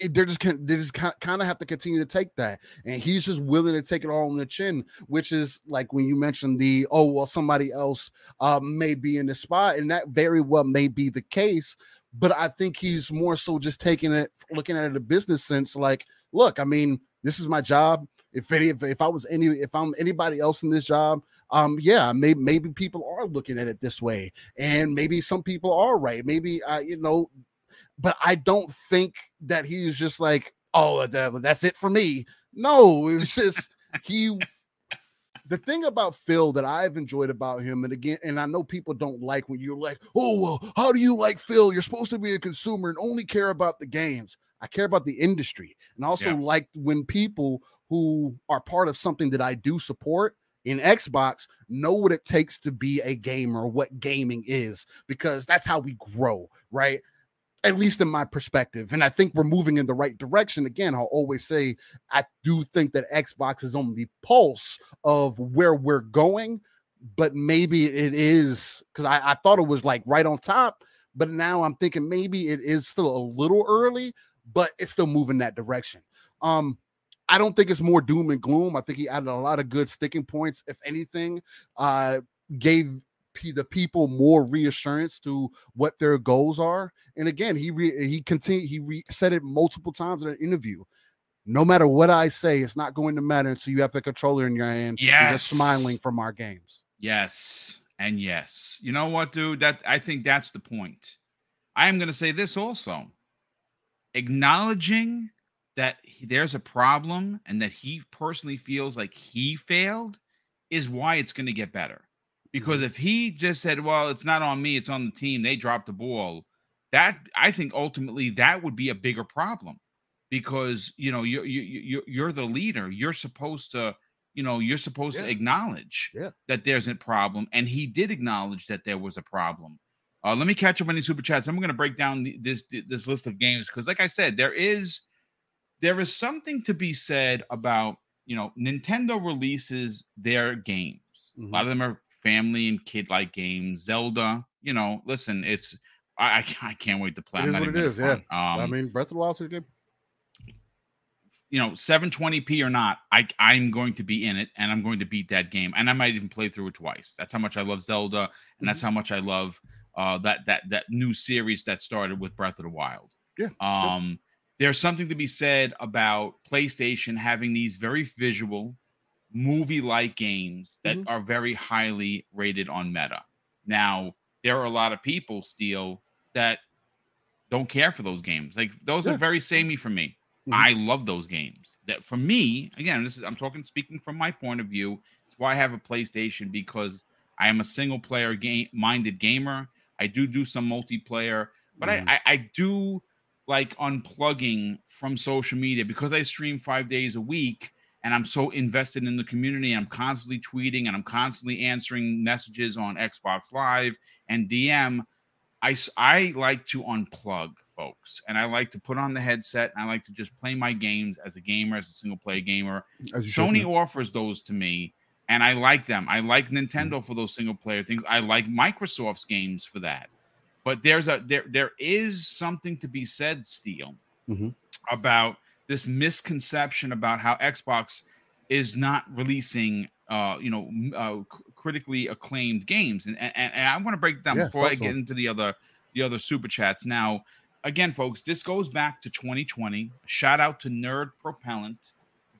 they're just they just kind of have to continue to take that, and he's just willing to take it all on the chin, which is like when you mentioned the oh well somebody else uh, may be in the spot, and that very well may be the case, but I think he's more so just taking it, looking at it a business sense, like look, I mean this is my job. If any, if, if I was any, if I'm anybody else in this job, um, yeah, maybe maybe people are looking at it this way, and maybe some people are right. Maybe I, uh, you know, but I don't think that he's just like, oh, that's it for me. No, it was just he. The thing about Phil that I've enjoyed about him, and again, and I know people don't like when you're like, oh, well, how do you like Phil? You're supposed to be a consumer and only care about the games. I care about the industry, and also yeah. like when people who are part of something that I do support in Xbox know what it takes to be a gamer, what gaming is, because that's how we grow, right? At least in my perspective. And I think we're moving in the right direction. Again, I'll always say I do think that Xbox is on the pulse of where we're going, but maybe it is because I, I, thought it was like right on top, but now I'm thinking maybe it is still a little early, but it's still moving that direction. Um, I don't think it's more doom and gloom. I think he added a lot of good sticking points. If anything, uh, gave the people more reassurance to what their goals are. And again, he re, he continued he re, said it multiple times in an interview. No matter what I say, it's not going to matter until you have the controller in your hand. Yes, you're smiling from our games. Yes, and yes. You know what, dude? That I think that's the point. I am going to say this also. Acknowledging that he, there's a problem and that he personally feels like he failed is why it's going to get better because mm-hmm. if he just said, "Well, it's not on me; it's on the team. They dropped the ball," that I think ultimately that would be a bigger problem because you know you you you you're the leader. You're supposed to you know you're supposed yeah. to acknowledge yeah. that there's a problem, and he did acknowledge that there was a problem. Uh, let me catch up on these super chats. I'm going to break down this this list of games because, like I said, there is there is something to be said about you know Nintendo releases their games. Mm-hmm. A lot of them are family and kid like games. Zelda, you know, listen, it's I I, can't wait to play. It is what it is, yeah. Um, I mean, Breath of the Wild's a good. You know, 720p or not, I I'm going to be in it and I'm going to beat that game. And I might even play through it twice. That's how much I love Zelda, and mm-hmm. that's how much I love uh that that that new series that started with Breath of the Wild. Yeah. Um there's something to be said about PlayStation having these very visual, movie like games that mm-hmm. are very highly rated on meta. Now, there are a lot of people still that don't care for those games. Like those yeah. are very samey for me. Mm-hmm. I love those games. That for me, again, this is I'm talking speaking from my point of view. It's why I have a PlayStation because I am a single player game minded gamer. I do do some multiplayer, but mm-hmm. I, I I do like unplugging from social media because I stream five days a week and I'm so invested in the community. I'm constantly tweeting and I'm constantly answering messages on Xbox Live and DM. I, I like to unplug folks and I like to put on the headset and I like to just play my games as a gamer, as a single player gamer. Sony offers those to me and I like them. I like Nintendo mm-hmm. for those single player things. I like Microsoft's games for that. But there's a there there is something to be said, Steel, mm-hmm. about this misconception about how Xbox is not releasing uh, you know, uh, critically acclaimed games, and and, and I want to break down yeah, before I get into the other the other super chats. Now, again, folks, this goes back to 2020. Shout out to Nerd Propellant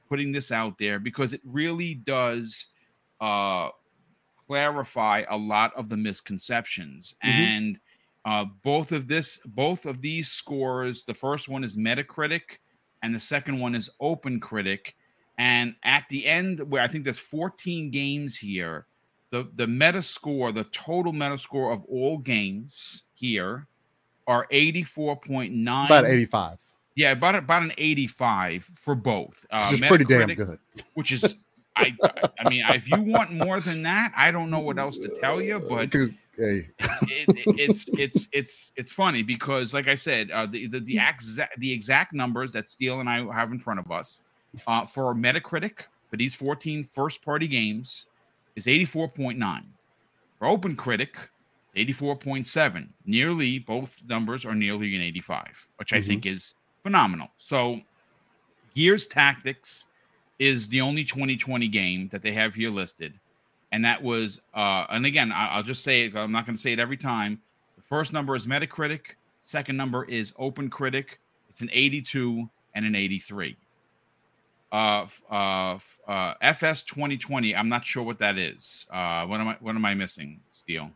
putting this out there because it really does uh, clarify a lot of the misconceptions mm-hmm. and. Uh, both of this, both of these scores. The first one is Metacritic, and the second one is Open Critic. And at the end, where I think there's 14 games here, the the meta score, the total meta score of all games here are 84.9. About 85. Yeah, about about an 85 for both. Uh, it's pretty damn good. Which is, I I mean, if you want more than that, I don't know what else to tell you, but Hey. it, it, it's it's it's it's funny because, like I said, uh, the the the exact the exact numbers that Steel and I have in front of us uh, for Metacritic for these 14 first party games is 84.9. For Open Critic, 84.7. Nearly both numbers are nearly an 85, which I mm-hmm. think is phenomenal. So, Gears Tactics is the only 2020 game that they have here listed, and that was, uh, and again, I, will just say it. I'm not going to say it every time. The first number is Metacritic. Second number is Open Critic. It's an 82 and an 83. Uh, uh, uh, FS 2020. I'm not sure what that is. Uh, what am I? What am I missing, Steel?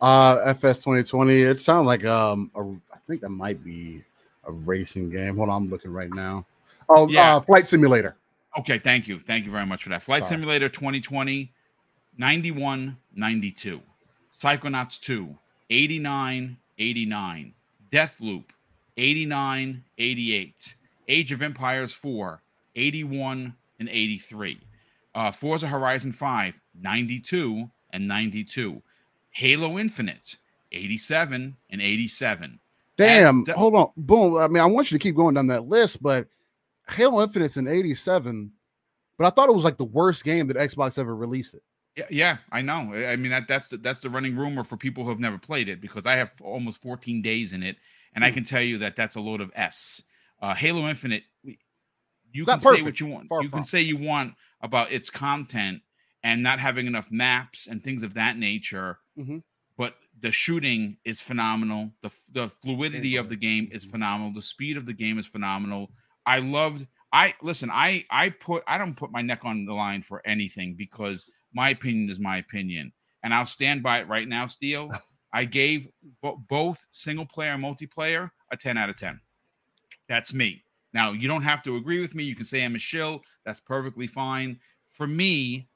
Uh, FS 2020. It sounds like um, a, I think that might be a racing game. Hold on, I'm looking right now. Oh, yeah. uh, Flight Simulator. Okay, thank you. Thank you very much for that. Flight Sorry. Simulator 2020, 91, 92. Psychonauts 2, 89, 89. Deathloop, 89, 88. Age of Empires 4, 81, and 83. Uh, Forza Horizon 5, 92 and 92. Halo Infinite, 87 and 87. Damn, de- hold on. Boom. I mean, I want you to keep going down that list, but Halo Infinite's in 87, but I thought it was like the worst game that Xbox ever released it. Yeah, yeah, I know. I mean that that's the that's the running rumor for people who have never played it because I have almost 14 days in it, and mm. I hmm. can tell you that that's a load of S. Uh, Halo Infinite, you it's can say what you want. Far you from. can say you want about its content and not having enough maps and things of that nature. Mm-hmm. But the shooting is phenomenal. The the fluidity of the game is mm-hmm. phenomenal. The speed of the game is phenomenal. I loved. I listen. I I put. I don't put my neck on the line for anything because my opinion is my opinion, and I'll stand by it right now. Steel. I gave bo- both single player and multiplayer a ten out of ten. That's me. Now you don't have to agree with me. You can say I'm a shill. That's perfectly fine. For me,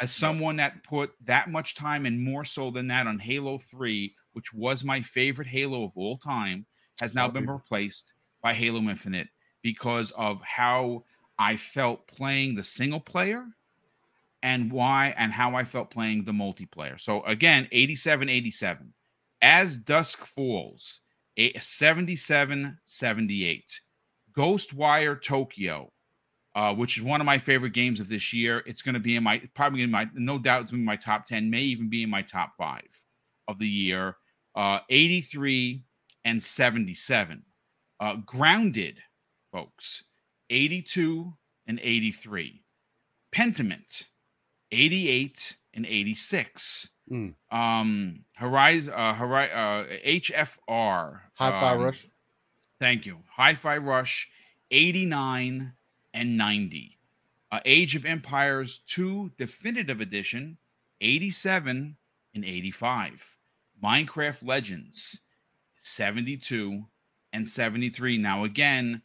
as someone that put that much time and more so than that on Halo 3, which was my favorite Halo of all time, has now been replaced by Halo Infinite because of how I felt playing the single player and why and how I felt playing the multiplayer. So again, 87 87. As Dusk Falls, 77 78. Ghostwire Tokyo, uh, which is one of my favorite games of this year. It's going to be in my probably in my no doubt it's in my top 10, may even be in my top five of the year. Uh, 83 and 77. Uh, grounded folks. 82 and 83. Pentiment, 88 and 86. Mm. Um, Horizon, uh, Horizon, uh, HFR, High Fi um, Rush. Thank you. Hi-Fi Rush, 89 and 90. Uh, Age of Empires 2 Definitive Edition, 87 and 85. Minecraft Legends, 72 and 73. Now, again,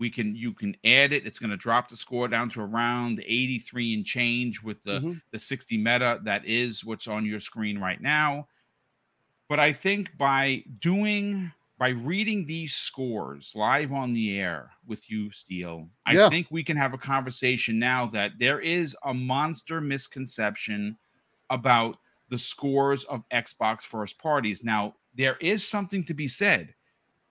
we can you can add it. It's going to drop the score down to around 83 and change with the mm-hmm. the 60 meta that is what's on your screen right now. But I think by doing by reading these scores live on the air with you, Steel, I yeah. think we can have a conversation now that there is a monster misconception about the scores of Xbox first parties. Now, there is something to be said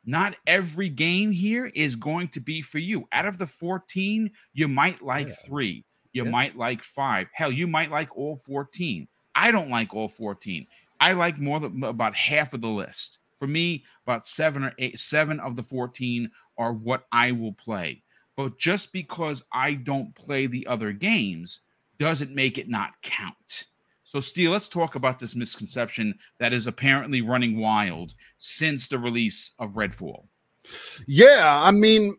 not every game here is going to be for you. Out of the 14, you might like yeah. three, you yeah. might like five. Hell, you might like all 14. I don't like all 14. I like more than about half of the list. For me, about seven or eight, seven of the 14 are what I will play. But just because I don't play the other games doesn't make it not count. So, Steel, let's talk about this misconception that is apparently running wild since the release of Redfall. Yeah, I mean,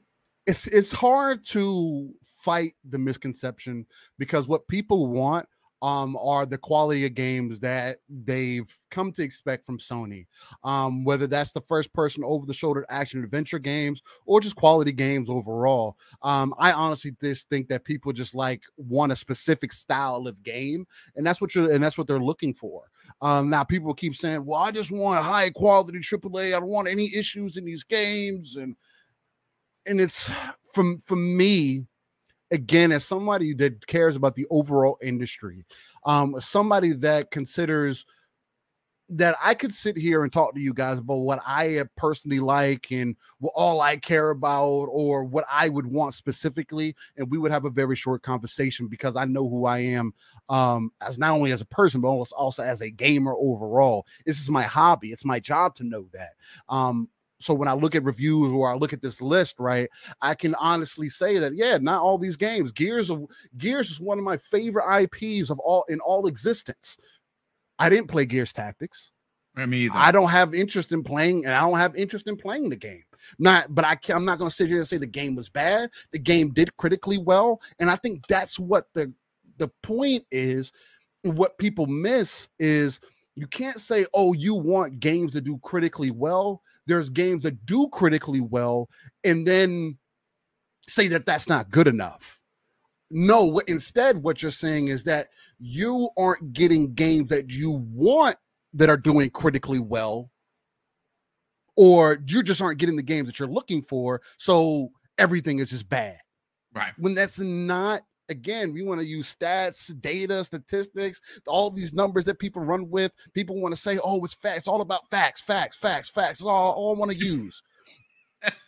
it's it's hard to fight the misconception because what people want um, are the quality of games that they've come to expect from Sony. Um, whether that's the first person over the shoulder action adventure games or just quality games overall. Um, I honestly just think that people just like want a specific style of game, and that's what you're and that's what they're looking for. Um, now people keep saying, Well, I just want high quality AAA, I don't want any issues in these games, and and it's from for me again as somebody that cares about the overall industry um somebody that considers that I could sit here and talk to you guys about what I personally like and what all I care about or what I would want specifically. And we would have a very short conversation because I know who I am um, as not only as a person, but also, also as a gamer overall. This is my hobby. It's my job to know that. Um, so when I look at reviews or I look at this list, right, I can honestly say that yeah, not all these games. Gears of Gears is one of my favorite IPs of all in all existence. I didn't play Gears Tactics. I mean, I don't have interest in playing, and I don't have interest in playing the game. Not, but I can, I'm not going to sit here and say the game was bad. The game did critically well, and I think that's what the the point is. What people miss is you can't say, "Oh, you want games to do critically well." There's games that do critically well, and then say that that's not good enough. No, instead, what you're saying is that you aren't getting games that you want that are doing critically well or you just aren't getting the games that you're looking for. So everything is just bad. Right. When that's not, again, we want to use stats, data, statistics, all these numbers that people run with. People want to say, oh, it's facts. It's all about facts, facts, facts, facts. It's all, all I want to use.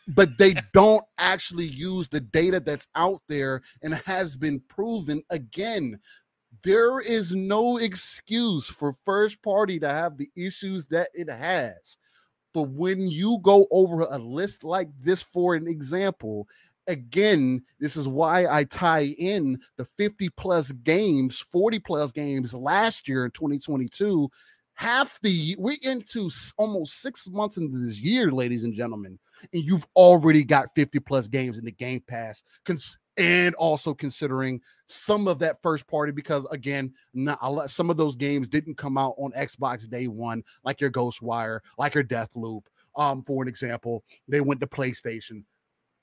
but they don't actually use the data that's out there and has been proven again there is no excuse for first party to have the issues that it has but when you go over a list like this, for an example, again, this is why I tie in the 50 plus games, 40 plus games last year in 2022. Half the we're into almost six months into this year, ladies and gentlemen, and you've already got 50 plus games in the Game Pass. Cons- and also considering some of that first party because again not some of those games didn't come out on xbox day one like your ghostwire like your Deathloop um for an example they went to playstation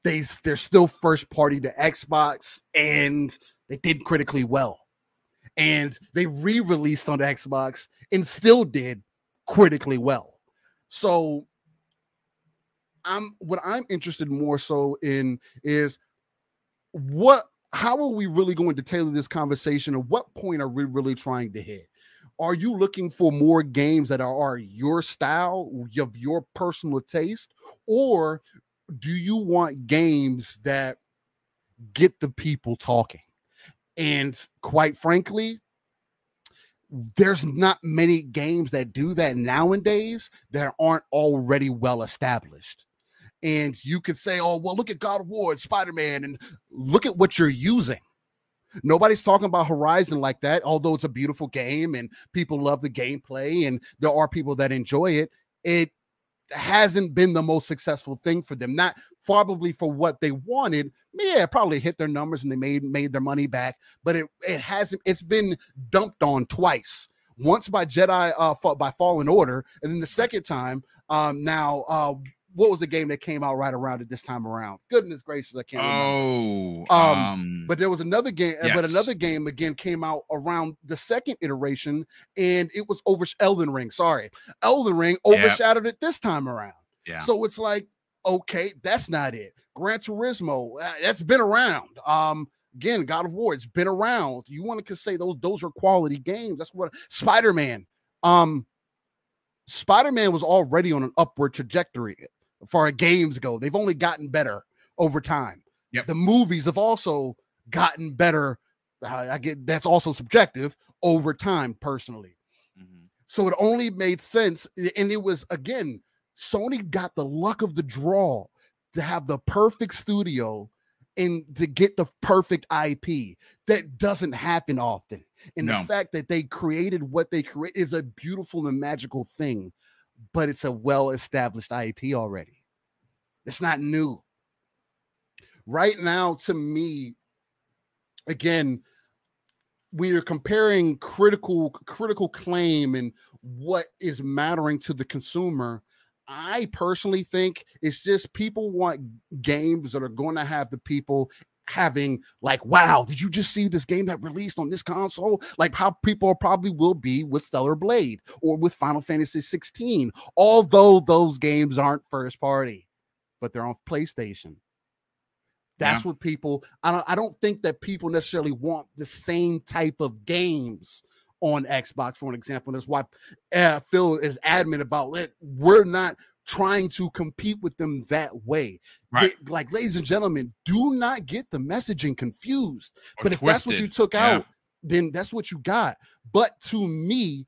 they they're still first party to xbox and they did critically well. And they re-released on xbox and still did critically well. So i'm what i'm interested more so in is what how are we really going to tailor this conversation and what point are we really trying to hit? Are you looking for more games that are, are your style of your personal taste or do you want games that get the people talking and quite frankly there's not many games that do that nowadays that aren't already well established and you could say, "Oh, well, look at God of War and Spider Man, and look at what you're using." Nobody's talking about Horizon like that, although it's a beautiful game and people love the gameplay, and there are people that enjoy it. It hasn't been the most successful thing for them. Not probably for what they wanted. Yeah, probably hit their numbers and they made made their money back, but it it hasn't. It's been dumped on twice. Once by Jedi, uh, by Fallen Order, and then the second time, um, now uh, what was the game that came out right around it this time around? Goodness gracious, I can't remember. Oh, um, um, but there was another game, yes. but another game again came out around the second iteration, and it was over Elden Ring. Sorry, Elden Ring overshadowed yep. it this time around. Yeah. So it's like, okay, that's not it. Gran Turismo, uh, that's been around. Um, again, God of War, it's been around. You want to say those those are quality games. That's what Spider Man. Um, Spider Man was already on an upward trajectory far games go. They've only gotten better over time. Yep. The movies have also gotten better. I, I get that's also subjective over time, personally. Mm-hmm. So it only made sense. And it was again, Sony got the luck of the draw to have the perfect studio and to get the perfect IP. That doesn't happen often. And no. the fact that they created what they create is a beautiful and magical thing but it's a well established IP already. It's not new. Right now, to me, again, we are comparing critical critical claim and what is mattering to the consumer. I personally think it's just people want games that are going to have the people having like, wow, did you just see this game that released on this console? Like how people probably will be with Stellar Blade or with Final Fantasy 16, although those games aren't first party, but they're on PlayStation. That's yeah. what people. I don't. I don't think that people necessarily want the same type of games on Xbox, for an example. That's why uh, Phil is adamant about it. We're not trying to compete with them that way. Right. They, like, ladies and gentlemen, do not get the messaging confused. Or but if that's what you took yeah. out, then that's what you got. But to me,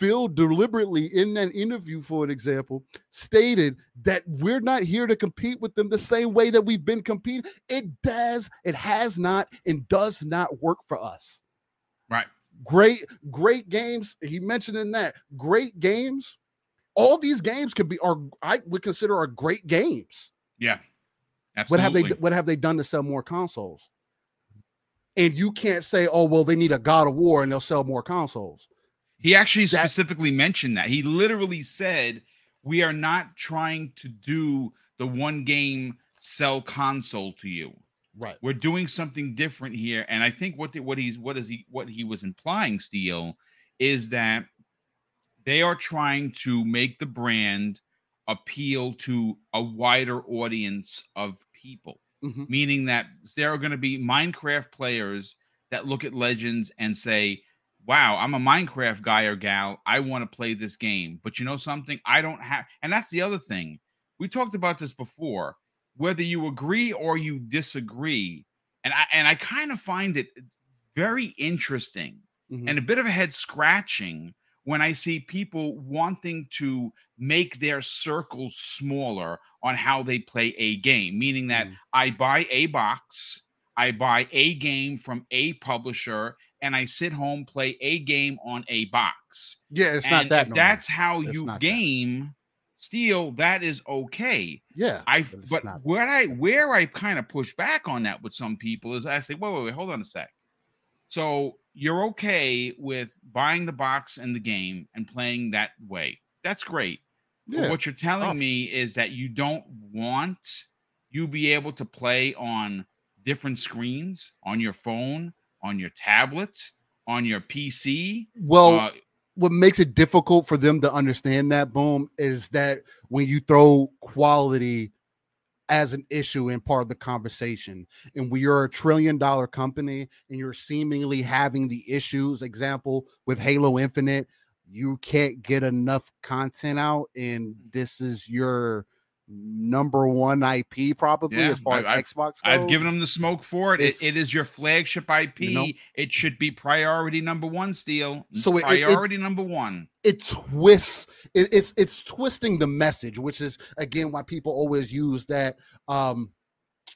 Phil deliberately in an interview, for an example, stated that we're not here to compete with them the same way that we've been competing. It does, it has not, and does not work for us. Right. Great, great games. He mentioned in that great games. All these games could be are I would consider are great games. Yeah. Absolutely. What have they what have they done to sell more consoles? And you can't say, oh, well, they need a God of War and they'll sell more consoles. He actually That's, specifically mentioned that. He literally said, We are not trying to do the one game sell console to you. Right. We're doing something different here. And I think what the, what he's what is he what he was implying, Steel, is that they are trying to make the brand appeal to a wider audience of people. Mm-hmm. Meaning that there are going to be Minecraft players that look at Legends and say, wow, I'm a Minecraft guy or gal. I want to play this game. But you know something? I don't have, and that's the other thing. We talked about this before. Whether you agree or you disagree, and I and I kind of find it very interesting mm-hmm. and a bit of a head scratching when I see people wanting to make their circles smaller on how they play a game, meaning that mm. I buy a box, I buy a game from a publisher, and I sit home, play a game on a box. Yeah, it's and not that. If that's how it's you game that. Steel, that is okay. Yeah. I but, but where I where I kind of push back on that with some people is I say, wait, wait, wait, hold on a sec. So you're okay with buying the box and the game and playing that way. That's great. Yeah. But what you're telling oh. me is that you don't want you be able to play on different screens on your phone on your tablet, on your PC. Well, uh, what makes it difficult for them to understand that boom is that when you throw quality as an issue and part of the conversation and we are a trillion dollar company and you're seemingly having the issues example with halo infinite you can't get enough content out and mm. this is your number one IP probably yeah, as far I, as Xbox goes. I've given them the smoke for it. it. It is your flagship IP. You know, it should be priority number one. Steel. So it, priority it, number one. It twists. it's it's twisting the message, which is again why people always use that um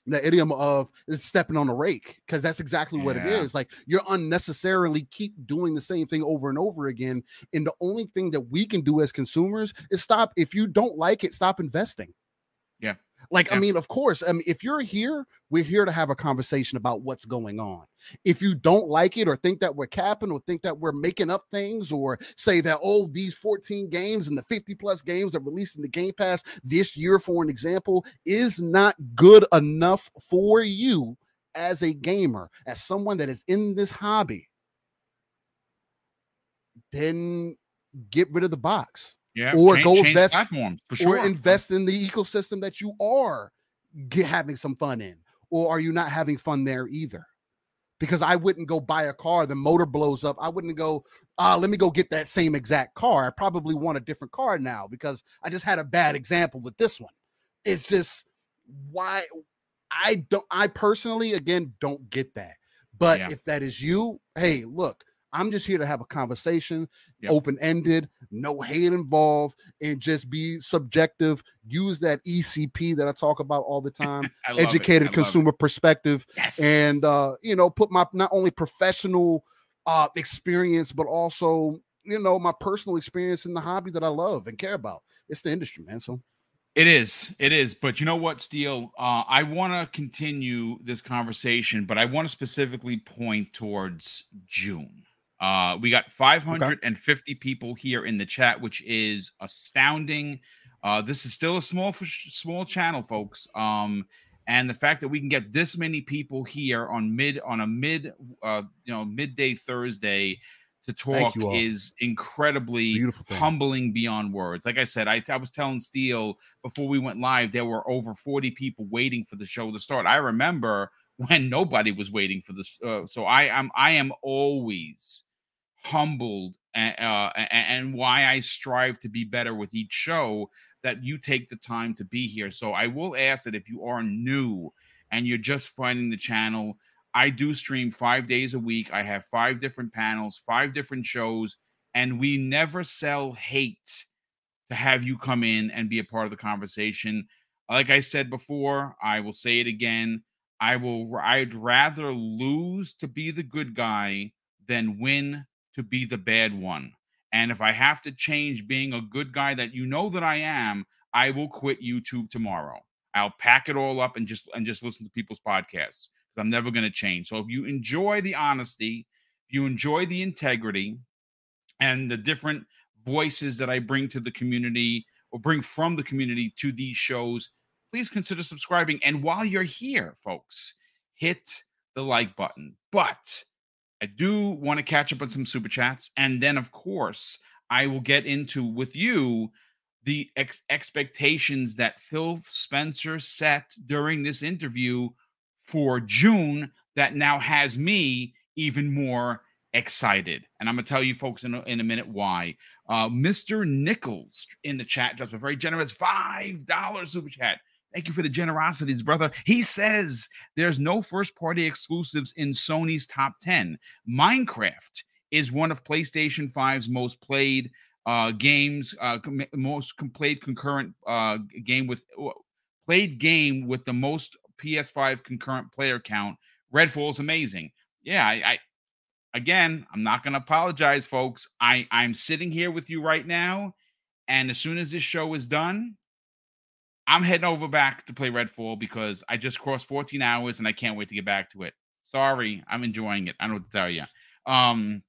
the idiom of is stepping on a rake because that's exactly what yeah. it is. Like you're unnecessarily keep doing the same thing over and over again. And the only thing that we can do as consumers is stop. If you don't like it, stop investing. Like, yeah. I mean, of course, I mean, if you're here, we're here to have a conversation about what's going on. If you don't like it or think that we're capping or think that we're making up things or say that, oh, these 14 games and the 50 plus games that released in the Game Pass this year, for an example, is not good enough for you as a gamer, as someone that is in this hobby, then get rid of the box yeah, or change, go invest platforms sure. or invest in the ecosystem that you are get, having some fun in, or are you not having fun there either? Because I wouldn't go buy a car, the motor blows up. I wouldn't go, uh, let me go get that same exact car. I probably want a different car now because I just had a bad example with this one. It's just why I don't, I personally, again, don't get that. But yeah. if that is you, hey, look, I'm just here to have a conversation, yep. open ended, no hate involved, and just be subjective. Use that ECP that I talk about all the time, educated consumer perspective, yes. and uh, you know, put my not only professional uh, experience, but also you know my personal experience in the hobby that I love and care about. It's the industry, man. So it is. It is. But you know what, Steel? Uh, I want to continue this conversation, but I want to specifically point towards June. Uh, we got 550 okay. people here in the chat, which is astounding. Uh, this is still a small small channel, folks. Um, and the fact that we can get this many people here on mid on a mid uh, you know midday Thursday to talk is incredibly humbling beyond words. Like I said, I, I was telling Steel before we went live, there were over 40 people waiting for the show to start. I remember when nobody was waiting for this. Uh, so I am I am always humbled and, uh, and why I strive to be better with each show that you take the time to be here. So I will ask that if you are new and you're just finding the channel, I do stream five days a week. I have five different panels, five different shows and we never sell hate to have you come in and be a part of the conversation. Like I said before, I will say it again. I will I'd rather lose to be the good guy than win to be the bad one. And if I have to change being a good guy that you know that I am, I will quit YouTube tomorrow. I'll pack it all up and just and just listen to people's podcasts because I'm never going to change. So if you enjoy the honesty, if you enjoy the integrity and the different voices that I bring to the community or bring from the community to these shows, please consider subscribing. And while you're here, folks, hit the like button. But I do want to catch up on some super chats. And then, of course, I will get into with you the ex- expectations that Phil Spencer set during this interview for June that now has me even more excited. And I'm going to tell you folks in a, in a minute why. Uh, Mr. Nichols in the chat just a very generous $5 super chat. Thank you for the generosities, brother. He says there's no first party exclusives in Sony's top 10. Minecraft is one of PlayStation 5's most played uh, games, uh, com- most played concurrent uh, game with played game with the most PS5 concurrent player count. Redfall is amazing. Yeah, I, I again, I'm not going to apologize, folks. I I'm sitting here with you right now, and as soon as this show is done, I'm heading over back to play Redfall because I just crossed 14 hours and I can't wait to get back to it. Sorry, I'm enjoying it. I don't know what to tell you. Um,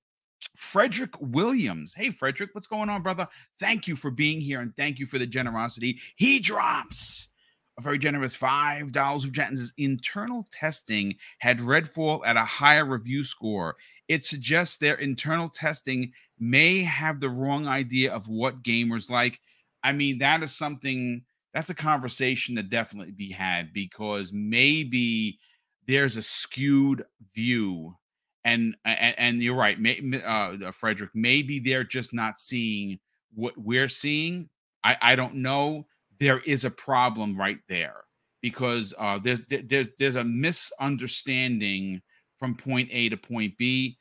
Frederick Williams. Hey, Frederick, what's going on, brother? Thank you for being here and thank you for the generosity. He drops a very generous five dollars of says internal testing had Redfall at a higher review score. It suggests their internal testing may have the wrong idea of what gamers like. I mean, that is something that's a conversation to definitely be had because maybe there's a skewed view and and, and you're right may, uh, frederick maybe they're just not seeing what we're seeing. I i don't know. There is a problem right there because uh, there's there's there's a misunderstanding from point a to point b.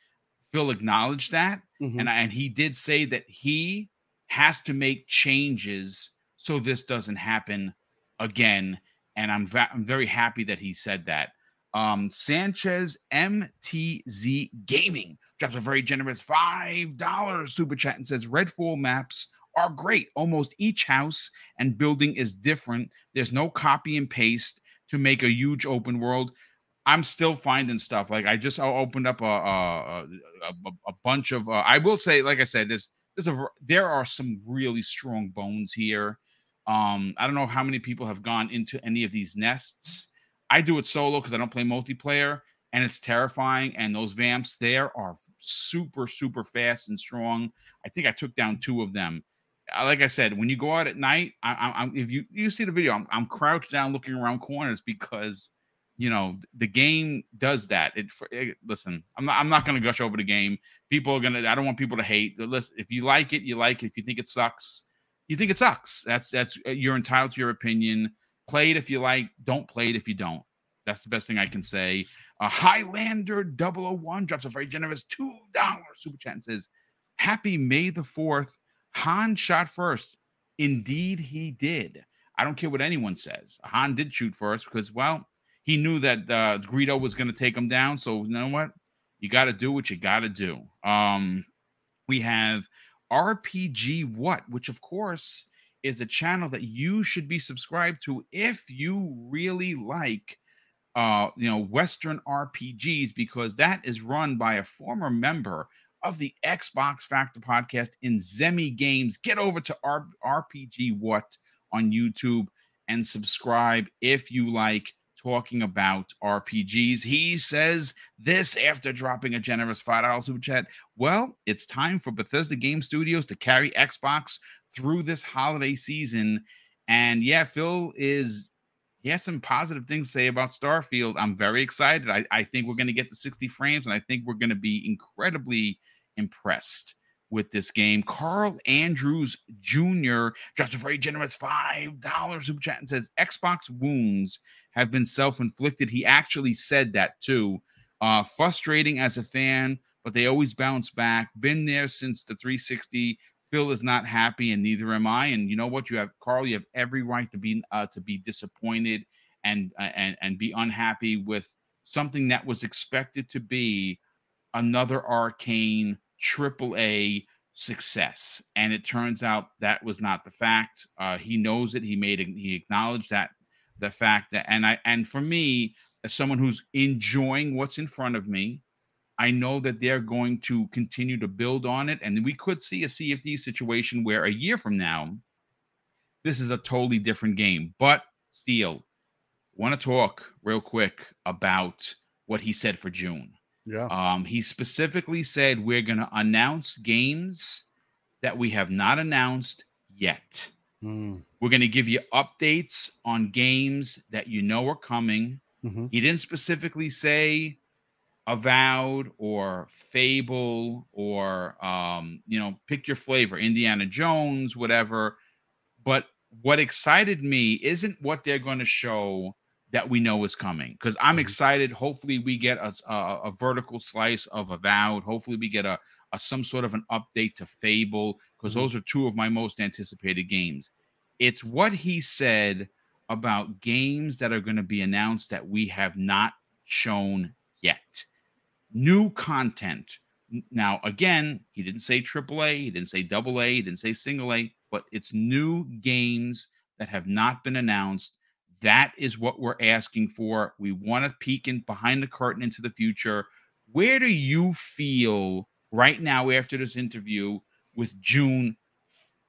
Phil acknowledged that mm-hmm. and and he did say that he has to make changes so this doesn't happen again. And I'm, va- I'm very happy that he said that. Um, Sanchez MTZ Gaming drops a very generous $5 super chat and says Redfall maps are great. Almost each house and building is different. There's no copy and paste to make a huge open world. I'm still finding stuff. Like I just opened up a a, a, a bunch of. Uh, I will say, like I said, there's there's a there are some really strong bones here. Um, I don't know how many people have gone into any of these nests. I do it solo because I don't play multiplayer, and it's terrifying. And those vamps there are super, super fast and strong. I think I took down two of them. Uh, like I said, when you go out at night, I, I, if you you see the video, I'm, I'm crouched down looking around corners because you know the game does that. It, it listen, I'm not I'm not going to gush over the game. People are gonna. I don't want people to hate. Listen, if you like it, you like it. If you think it sucks, you think it sucks. That's that's uh, you're entitled to your opinion. Play it if you like. Don't play it if you don't. That's the best thing I can say. A Highlander 001 drops a very generous $2 super chat and says, Happy May the 4th. Han shot first. Indeed, he did. I don't care what anyone says. Han did shoot first because, well, he knew that uh, Greedo was going to take him down. So, you know what? You got to do what you got to do. Um, we have RPG What, which of course is a channel that you should be subscribed to if you really like uh you know western RPGs because that is run by a former member of the Xbox Factor podcast in Zemi Games. Get over to R- RPG What on YouTube and subscribe if you like talking about RPGs. He says this after dropping a generous $5 super chat. Well, it's time for Bethesda Game Studios to carry Xbox through this holiday season. And yeah, Phil is he has some positive things to say about Starfield. I'm very excited. I, I think we're going to get to 60 frames, and I think we're going to be incredibly impressed with this game. Carl Andrews Jr. drops a very generous $5 super chat and says Xbox wounds have been self inflicted. He actually said that too. Uh, frustrating as a fan, but they always bounce back. Been there since the 360. Phil is not happy, and neither am I. And you know what? You have Carl. You have every right to be uh, to be disappointed and uh, and and be unhappy with something that was expected to be another Arkane triple A success. And it turns out that was not the fact. Uh, he knows it. He made. He acknowledged that the fact that, and I, and for me, as someone who's enjoying what's in front of me, I know that they're going to continue to build on it. And we could see a CFD situation where a year from now, this is a totally different game. But Steel, want to talk real quick about what he said for June. Yeah. Um, he specifically said we're going to announce games that we have not announced yet. Mm. We're going to give you updates on games that you know are coming. Mm-hmm. He didn't specifically say Avowed or Fable or um, you know, pick your flavor, Indiana Jones, whatever. But what excited me isn't what they're going to show that we know is coming because I'm Mhm. excited. Hopefully, we get a, a, a vertical slice of Avowed. Hopefully, we get a, a some sort of an update to Fable because Mhm. those are two of my most anticipated games. It's what he said about games that are going to be announced that we have not shown yet. New content. Now, again, he didn't say AAA, he didn't say double A, he didn't say single A, but it's new games that have not been announced. That is what we're asking for. We want to peek in behind the curtain into the future. Where do you feel right now after this interview with June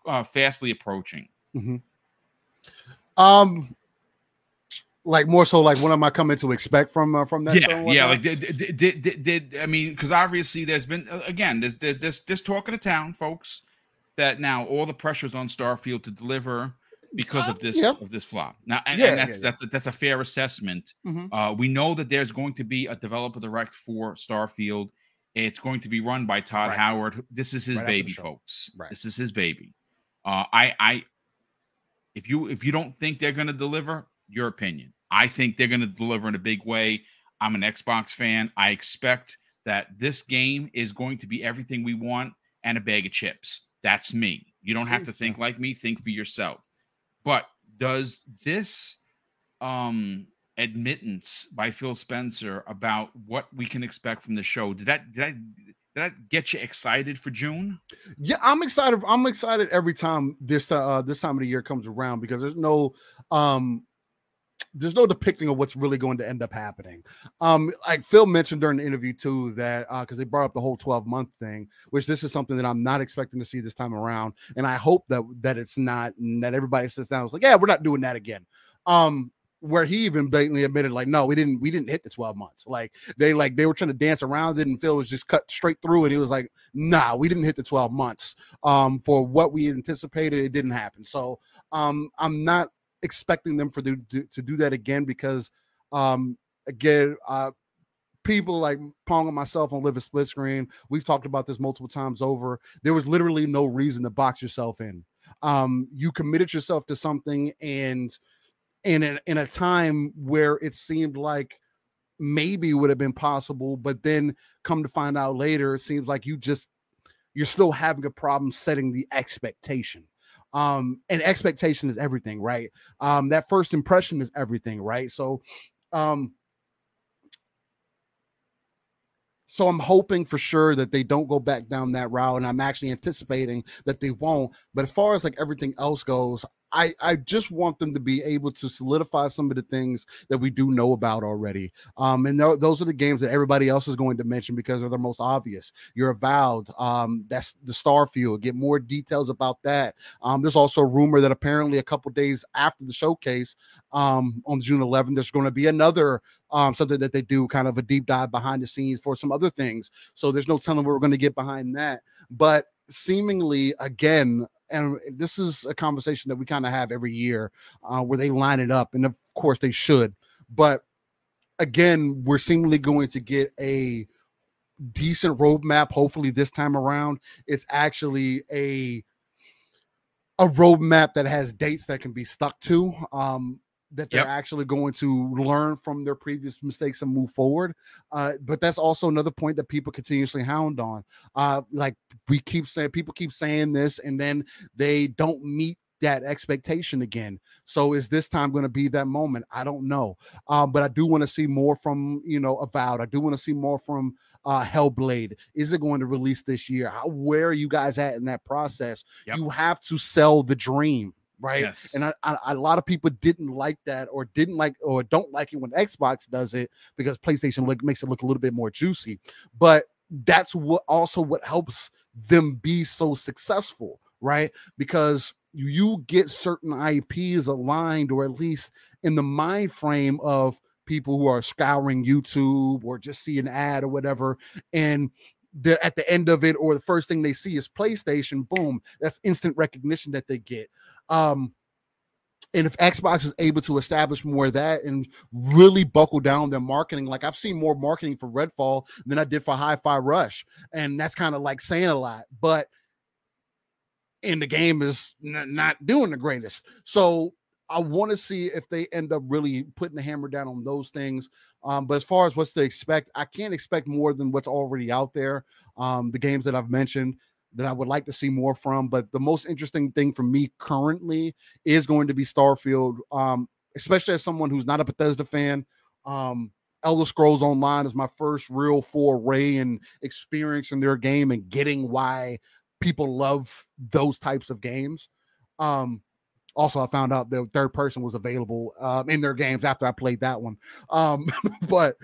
uh, fastly approaching? Um, like more so, like what am I coming to expect from uh, from that? yeah, yeah. Like did, did, did, did, I mean? Because obviously, there's been uh, again, there's there's this this talk of the town, folks, that now all the pressure's on Starfield to deliver because Uh, of this yep. of this flop. Now, and, Yeah, and that's yeah, yeah. that's a, that's a fair assessment. Mhm. Uh, we know that there's going to be a developer direct for Starfield. It's going to be run by Todd Right. Howard. This is his Right baby, folks. Right. This is his baby. Uh, I I if you if you don't think they're going to deliver, your opinion. I think they're going to deliver in a big way. I'm an Xbox fan. I expect that this game is going to be everything we want and a bag of chips. That's me. You don't have to think like me. Think for yourself. But does this um admittance by Phil Spencer about what we can expect from the show did that did that did that get you excited for June? Yeah, I'm excited. I'm excited every time this uh this time of the year comes around because there's no um there's no depicting of what's really going to end up happening. Um, like Phil mentioned during the interview too, that uh because they brought up the whole 12 month thing, which this is something that I'm not expecting to see this time around. And I hope that that it's not that everybody sits down and is like, yeah, we're not doing that again. Um where he even blatantly admitted, like, no, we didn't, we didn't hit the 12 months. Like they like they were trying to dance around it, and Phil was just cut straight through it. He was like, nah, we didn't hit the 12 months. Um, for what we anticipated, it didn't happen. So um, I'm not expecting them for the, to, to do that again because um again, uh people like Pong and myself on Living Split Screen, we've talked about this multiple times over. There was literally no reason to box yourself in. Um, you committed yourself to something and in a, in a time where it seemed like maybe would have been possible, but then come to find out later, it seems like you just you're still having a problem setting the expectation. Um, and expectation is everything, right? Um, that first impression is everything, right? So, um, so I'm hoping for sure that they don't go back down that route, and I'm actually anticipating that they won't. But as far as like everything else goes, I I just want them to be able to solidify some of the things that we do know about already. Um, and tho- those are the games that everybody else is going to mention because they're the most obvious. You're avowed. Um, that's the Starfield. Get more details about that. Um, there's also a rumor that apparently a couple days after the showcase, um, on June 11th, there's going to be another um something that they do kind of a deep dive behind the scenes for some other things. So there's no telling what we're going to get behind that. But seemingly again and this is a conversation that we kind of have every year uh, where they line it up and of course they should but again we're seemingly going to get a decent roadmap hopefully this time around. It's actually a a roadmap that has dates that can be stuck to um that they're Yep. actually going to learn from their previous mistakes and move forward. Uh, but that's also another point that people continuously hound on. Uh, like we keep saying, people keep saying this, and then they don't meet that expectation again. So is this time going to be that moment? I don't know. Um, but I do want to see more from you know Avowed. I do want to see more from uh Hellblade. Is it going to release this year? How, where are you guys at in that process? Yep. You have to sell the dream. Right. Yes. And I, I, a lot of people didn't like that or didn't like or don't like it when Xbox does it because PlayStation look, makes it look a little bit more juicy. But that's what also what helps them be so successful, right? Because you get certain IPs aligned or at least in the mind frame of people who are scouring YouTube or just see an ad or whatever and they're at the end of it or the first thing they see is PlayStation boom that's instant recognition that they get um and if Xbox is able to establish more of that and really buckle down their marketing, like I've seen more marketing for Redfall than I did for Hi-Fi Rush, and that's kind of like saying a lot. But and the game is n- not doing the greatest, so I want to see if they end up really putting the hammer down on those things. Um, but as far as what's to expect, I can't expect more than what's already out there. Um, the games that I've mentioned that I would like to see more from. But the most interesting thing for me currently is going to be Starfield, um, especially as someone who's not a Bethesda fan. Um, Elder Scrolls Online is my first real foray and experience in their game and getting why people love those types of games. Um, also, I found out the third person was available um, in their games after I played that one. Um, but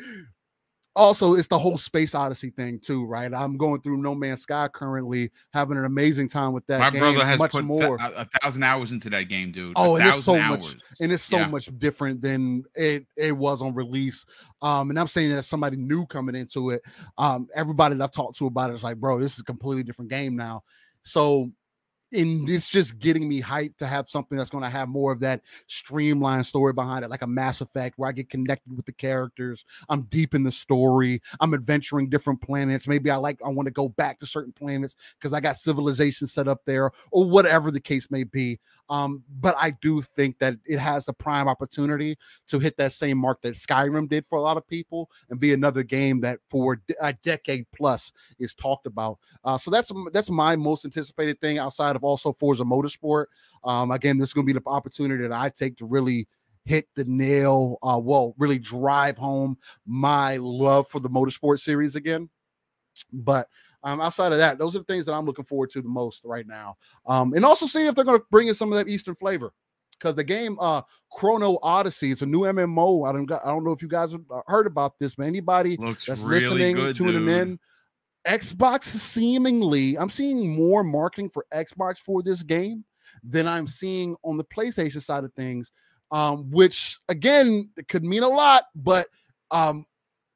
also, it's the whole Space Odyssey thing too, right? I'm going through No Man's Sky currently, having an amazing time with that My game. brother has much put more. th- a, thousand hours into that game, dude. Oh, a and it's so thousand much- and it's so Yeah. much different than it it was on release. Um, and I'm saying that as somebody new coming into it, um, everybody that I've talked to about it is like, bro, this is a completely different game now. So, and it's just getting me hyped to have something that's going to have more of that streamlined story behind it, like a Mass Effect, where I get connected with the characters. I'm deep in the story. I'm adventuring different planets. Maybe I like I want to go back to certain planets because I got civilization set up there, or whatever the case may be. Um, but I do think that it has a prime opportunity to hit that same mark that Skyrim did for a lot of people and be another game that for a decade plus is talked about. Uh, so that's that's my most anticipated thing outside of also Forza Motorsport. Um, again, this is going to be the opportunity that I take to really hit the nail, uh, well, really drive home my love for the motorsport series again. But um, outside of that, those are the things that I'm looking forward to the most right now. Um, and also seeing if they're going to bring in some of that Eastern flavor. Because the game uh Chrono Odyssey, it's a new MMO. I don't got, I don't know if you guys have uh, heard about this, but anybody Looks that's really listening, good, tuning dude. in. Xbox seemingly, I'm seeing more marketing for Xbox for this game than I'm seeing on the PlayStation side of things. Um, which again could mean a lot, but um,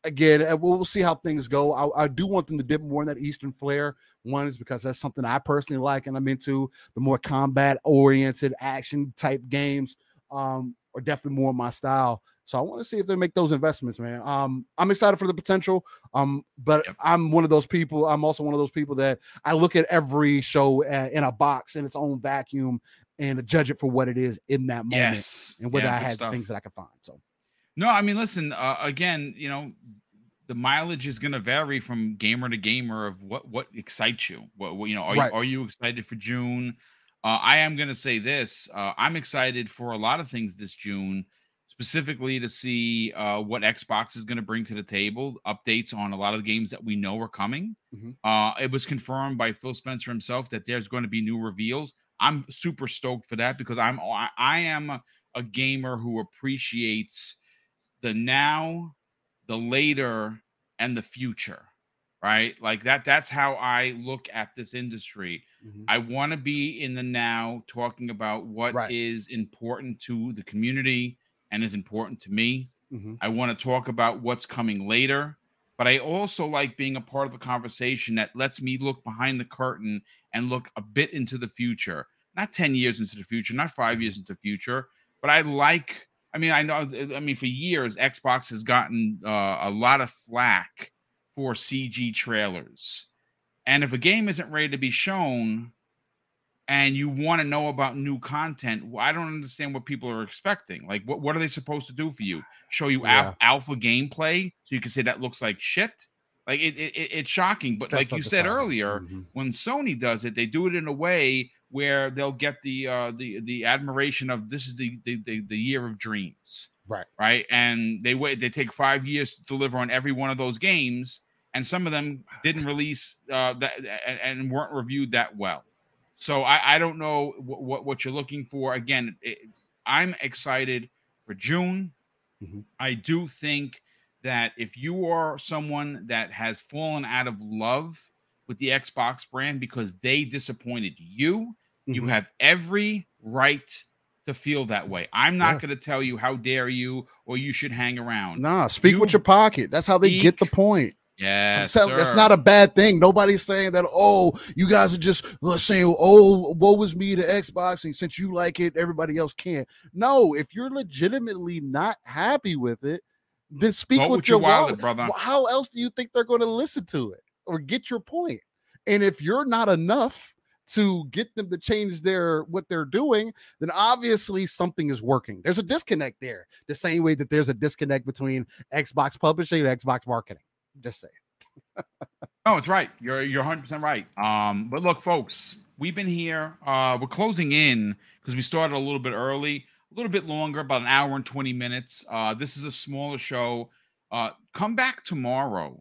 again, we'll, we'll see how things go. I, I do want them to dip more in that Eastern flair. One is because that's something I personally like, and I'm into the more combat oriented action type games. Um, are definitely more my style. So I want to see if they make those investments, man. Um, I'm excited for the potential. Um, but Yep. I'm one of those people. I'm also one of those people that I look at every show uh, in a box in its own vacuum and judge it for what it is in that moment, Yes. and whether Yeah, I had stuff. things that I could find. So No, I mean, listen. Uh, again, you know, the mileage is going to vary from gamer to gamer of what what excites you. What, what you know, are Right. you are you excited for June? Uh, I am going to say this. Uh, I'm excited for a lot of things this June, specifically to see uh, what Xbox is going to bring to the table. Updates on a lot of the games that we know are coming. Mhm. Uh, it was confirmed by Phil Spencer himself that there's going to be new reveals. I'm super stoked for that because I'm I, I am a gamer who appreciates the now, the later, and the future. Right? Like that that's how I look at this industry. Mhm. I want to be in the now talking about what is Right. important to the community and is important to me. Mhm. I want to talk about what's coming later, but I also like being a part of a conversation that lets me look behind the curtain and look a bit into the future. Not 10 years into the future, not 5 years into the future, but I like I mean, I know I mean for years Xbox has gotten uh, a lot of flack for CG trailers. And if a game isn't ready to be shown, and you want to know about new content, I don't understand what people are expecting. Like, what, what are they supposed to do for you? Show you yeah. alpha gameplay so you can say that looks like shit? Like, it, it it's shocking. But That's like you said earlier, mm-hmm. when Sony does it, they do it in a way where they'll get the uh, the the admiration of this is the, the the, the year of dreams, right? Right, and they wait. They take five years to deliver on every one of those games, and some of them didn't release uh, that and, and weren't reviewed that well. So I, I don't know what, what, what you're looking for. Again, it, I'm excited for June. Mm-hmm. I do think that if you are someone that has fallen out of love with the Xbox brand because they disappointed you, Mm-hmm. You have every right to feel that way. I'm not yeah. going to tell you how dare you or you should hang around. Nah, speak you with your pocket. That's how they speak. get the point. Yeah, that's not a bad thing. Nobody's saying that. Oh, you guys are just uh, saying, "Oh, what was me to Xbox?" And since you like it, everybody else can't. No, if you're legitimately not happy with it, then speak Vote with, with your, your wallet, brother. How else do you think they're going to listen to it or get your point? And if you're not enough, to get them to change their what they're doing, then obviously something is working. There's a disconnect there, the same way that there's a disconnect between Xbox publishing and Xbox marketing. Just saying. no, it's right. You're you're 100 percent right. Um, but look, folks, we've been here. Uh, we're closing in because we started a little bit early, a little bit longer, about an hour and 20 minutes. Uh, this is a smaller show. Uh, come back tomorrow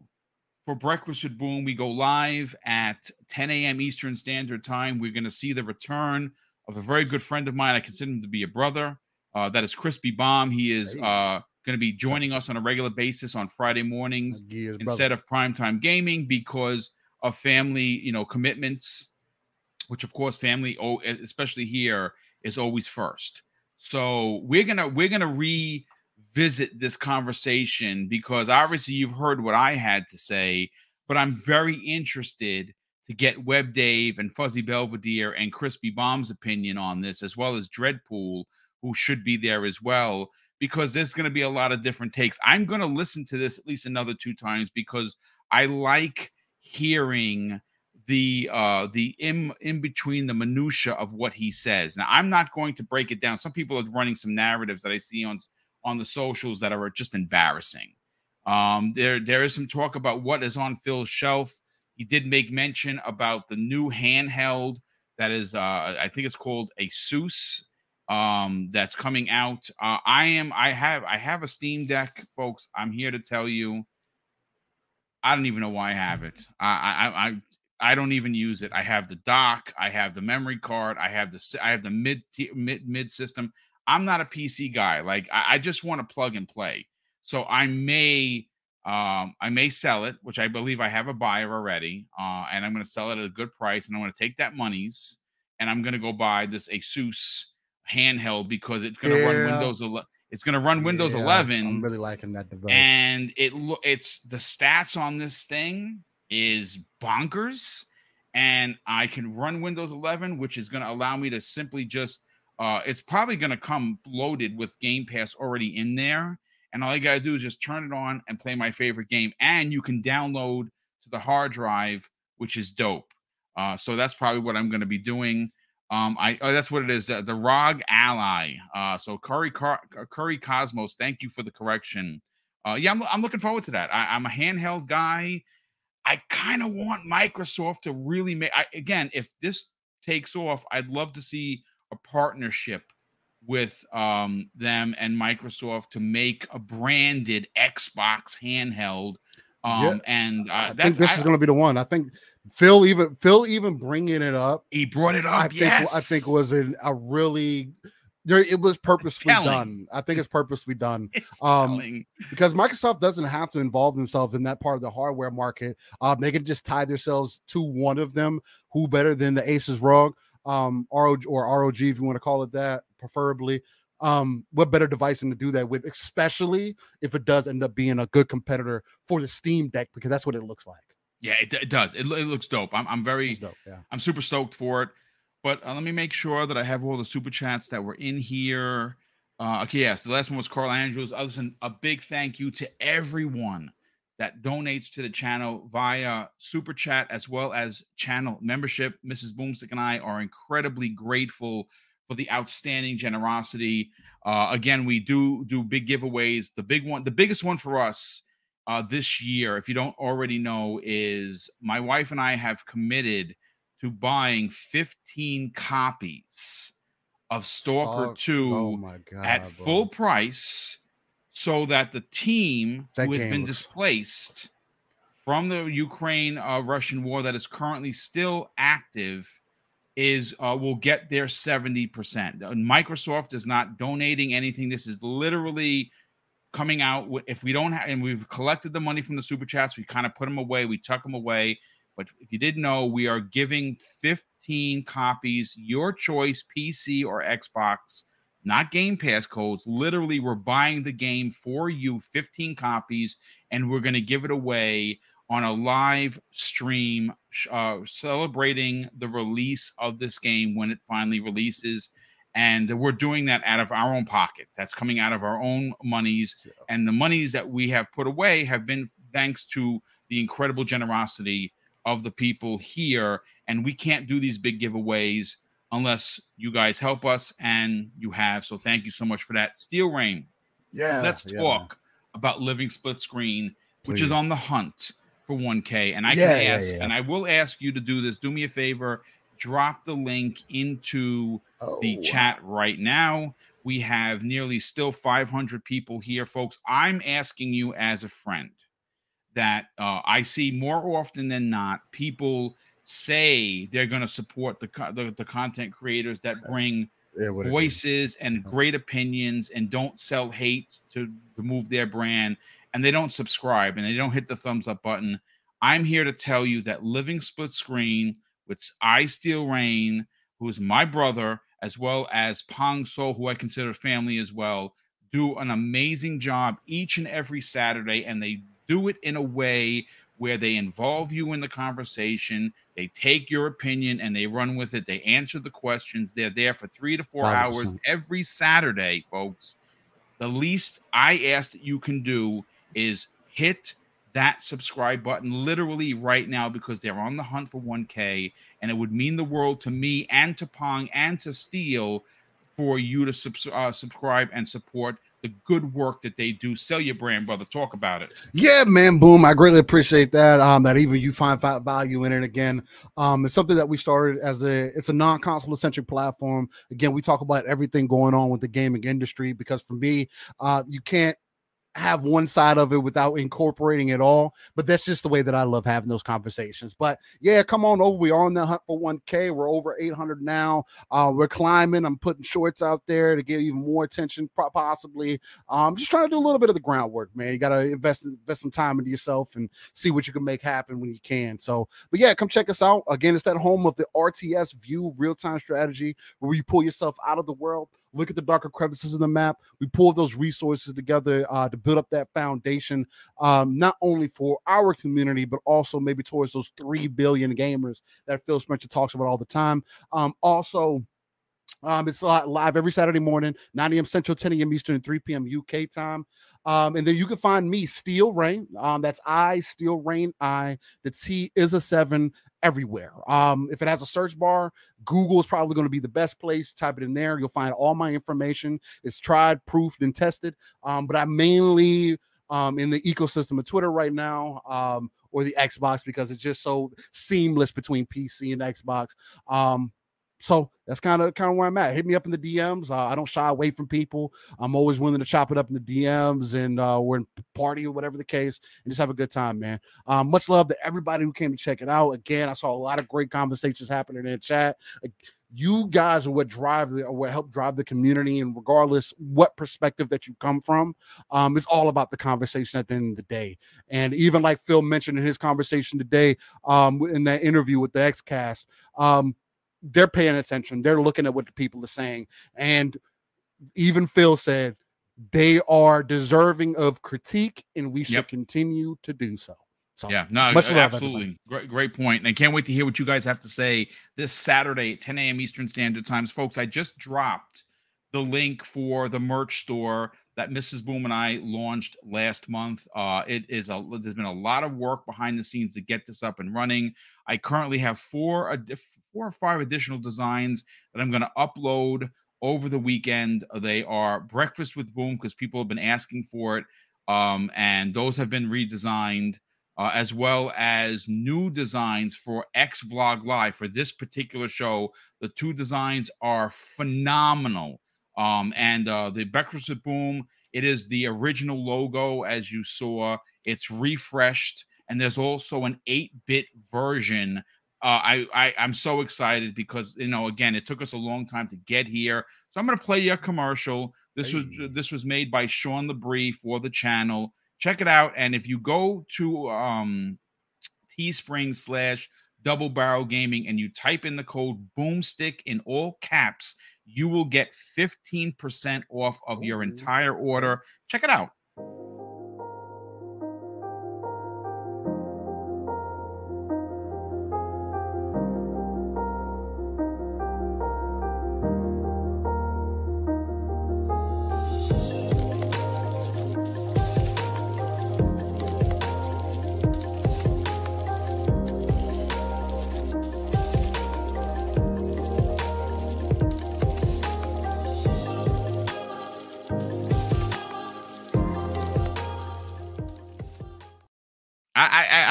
for Breakfast with Boom. We go live at 10 a.m. Eastern Standard Time. We're going to see the return of a very good friend of mine. I consider him to be a brother. Uh, that is Crispy Bomb. He is uh, going to be joining us on a regular basis on Friday mornings instead brother. of primetime gaming because of family, you know, commitments, which of course family, oh, especially here, is always first. So we're gonna we're gonna re visit this conversation because obviously you've heard what I had to say, but I'm very interested to get Web Dave and Fuzzy Belvedere and Crispy Bomb's opinion on this, as well as Dreadpool, who should be there as well, because there's going to be a lot of different takes. I'm going to listen to this at least another two times because I like hearing the uh the in in between the minutia of what he says now i'm not going to break it down some people are running some narratives that i see on on the socials that are just embarrassing. Um, there, there is some talk about what is on Phil's shelf. He did make mention about the new handheld that is, uh, I think it's called Asus, um, that's coming out. Uh, I am, I have, I have a Steam Deck, folks. I'm here to tell you, I don't even know why I have it. I, I, I, I don't even use it. I have the dock, I have the memory card, I have the, I have the mid mid mid system. I'm not a PC guy. Like I, I just want to plug and play. So I may um I may sell it, which I believe I have a buyer already. Uh, and I'm gonna sell it at a good price, and I'm gonna take that monies and I'm gonna go buy this Asus handheld because it's gonna yeah. run Windows 11. It's gonna run Windows yeah, 11. I'm really liking that device. And it it's the stats on this thing is bonkers. And I can run Windows 11, which is going to allow me to simply just uh, it's probably going to come loaded with Game Pass already in there. And all you got to do is just turn it on and play my favorite game. And you can download to the hard drive, which is dope. Uh, so that's probably what I'm going to be doing. Um, I oh, that's what it is. The, ROG Ally. Uh, so Curry Car- Curry Cosmos. Thank you for the correction. Uh, yeah, I'm, I'm looking forward to that. I, am a handheld guy. I kind of want Microsoft to really make. I, again, if this takes off, I'd love to see a partnership with um, them and Microsoft to make a branded Xbox handheld. Um, yeah. and uh, I think this I, is going to be the one. I think Phil even Phil even bringing it up. He brought it up. I think yes. I think was in a really there it was purposefully done. I think it's purposefully done. It's um, because Microsoft doesn't have to involve themselves in that part of the hardware market. Um, they can just tie themselves to one of them. Who better than the Asus ROG? Um, ROG or ROG, if you want to call it that, preferably. Um, what better device than to do that with, especially if it does end up being a good competitor for the Steam Deck, because that's what it looks like. Yeah, it, it does. It, it, looks dope. I'm, I'm very, dope, yeah. I'm super stoked for it. But uh, let me make sure that I have all the super chats that were in here. Uh, okay, yes, the last one was Carl Andrews. Listen, a big thank you to everyone that donates to the channel via super chat as well as channel membership. Mrs. Boomstick and I are incredibly grateful for the outstanding generosity. Uh, again, we do do big giveaways. The big one, the biggest one for us uh, this year, if you don't already know, is my wife and I have committed to buying 15 copies of Stalker, 2 oh God, at bro. full price so that the team That who has been looks- displaced from the Ukraine uh, Russian war that is currently still active is uh, will get their 70%. Uh, Microsoft is not donating anything. This is literally coming out if we don't have and we've collected the money from the super chats, we kind of put them away, we tuck them away. But if you didn't know, we are giving 15 copies, your choice, PC or Xbox, not Game Pass codes. Literally, we're buying the game for you, 15 copies, and we're going to give it away on a live stream uh, celebrating the release of this game when it finally releases. And we're doing that out of our own pocket. That's coming out of our own monies. And the monies that we have put away have been thanks to the incredible generosity of the people here. And we can't do these big giveaways unless you guys help us, and you have. So thank you so much for that. Steel Rain, Yeah. let's yeah, talk about Living Split Screen, which is on the hunt for 1K. And I Yeah, can ask, yeah. and I will ask you to do this. Do me a favor, drop the link into Oh, the chat right now. We have nearly still 500 people here, folks. I'm asking you as a friend that uh, I see more often than not people say they're going to support the, the the content creators that bring Yeah, what it is. voices and uh-huh. great opinions and don't sell hate to, to move their brand and they don't subscribe and they don't hit the thumbs up button. I'm here to tell you that Living Split Screen with I Steel Rain, who is my brother, as well as Pong So, who I consider family as well, do an amazing job each and every Saturday, and they do it in a way where they involve you in the conversation. They take your opinion and they run with it. They answer the questions. They're there for three to four hours percent. every Saturday, folks. The least I ask that you can do is hit that subscribe button literally right now because they're on the hunt for 1K. And it would mean the world to me and to Pong and to Steel for you to subs- uh, subscribe and support the good work that they do. Sell your brand, brother. Talk about it. Yeah, man, boom. I greatly appreciate that. Um, that even you find value in it. Again, um, it's something that we started as a it's a non-console centric platform. Again, we talk about everything going on with the gaming industry because for me, uh, you can't have one side of it without incorporating it all. But that's just the way that I love having those conversations. But yeah, come on over. We are on the hunt for 1K. We're over 800 now. Uh, we're climbing. I'm putting shorts out there to get even more attention, po- possibly. Um, just trying to do a little bit of the groundwork, man. You gotta invest invest some time into yourself and see what you can make happen when you can. So, but yeah, come check us out. Again, it's that home of the RTS View real time strategy where you pull yourself out of the world, look at the darker crevices in the map. We pull those resources together uh, to build up that foundation, um, not only for our community but also maybe towards those three billion gamers that Phil Spencer talks about all the time. Um, also. Um, it's live every Saturday morning, 9 a.m. Central, 10 a.m. Eastern, 3 p.m. UK time. Um, and then you can find me, Steel Rain. Um, that's I, Steel Rain, I. The T is a seven everywhere. Um, if it has a search bar, Google is probably going to be the best place. Type it in there. You'll find all my information. It's tried, proofed, and tested. Um, but I'm mainly um in the ecosystem of Twitter right now, um, or the Xbox because it's just so seamless between PC and Xbox. Um, so that's kind of kind of where I'm at. Hit me up in the DMs. Uh, I don't shy away from people. I'm always willing to chop it up in the DMs and uh, we're in party or whatever the case, and just have a good time, man. Um, much love to everybody who came to check it out. Again, I saw a lot of great conversations happening in chat. You guys are what drive the or what help drive the community, and regardless what perspective that you come from, um, it's all about the conversation at the end of the day. And even like Phil mentioned in his conversation today, um, in that interview with the XCast, um, they're paying attention. They're looking at what the people are saying. And even Phil said they are deserving of critique and we should Yep. continue to do so. So Yeah, no, much love, absolutely. Great, great point. And I can't wait to hear what you guys have to say this Saturday at 10 a.m. Eastern Standard Times. Folks, I just dropped the link for the merch store. That Mrs. Boom and I launched last month. Uh, it is a there's been a lot of work behind the scenes to get this up and running. I currently have four four or five additional designs that I'm going to upload over the weekend. They are Breakfast with Boom because people have been asking for it, um, and those have been redesigned. Uh, as well as new designs for X Vlog Live for this particular show. The two designs are phenomenal. Um, and uh, the with Boom, it is the original logo as you saw. It's refreshed, and there's also an 8-bit version. Uh, I, I I'm so excited because you know again it took us a long time to get here. So I'm going to play you a commercial. This hey. was this was made by Sean LeBrie for the channel. Check it out, and if you go to um, Teespring slash Double Barrel Gaming and you type in the code Boomstick in all caps, you will get 15% off of your entire order. Check it out.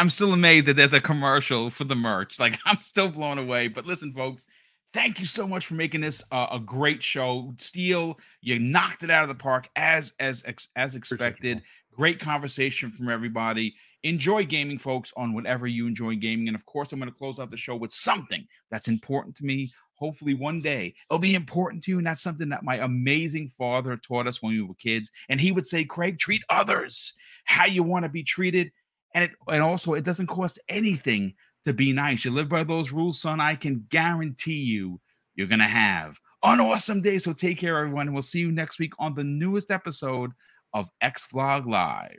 I'm still amazed that there's a commercial for the merch. Like I'm still blown away. But listen, folks, thank you so much for making this uh, a great show. Steel, you knocked it out of the park as as as expected. Great conversation from everybody. Enjoy gaming, folks, on whatever you enjoy gaming. And of course, I'm going to close out the show with something that's important to me. Hopefully, one day it'll be important to you. And that's something that my amazing father taught us when we were kids. And he would say, Craig, treat others how you want to be treated and it and also it doesn't cost anything to be nice. You live by those rules, son. I can guarantee you, you're gonna have an awesome day. So take care, everyone, and we'll see you next week on the newest episode of X Vlog Live.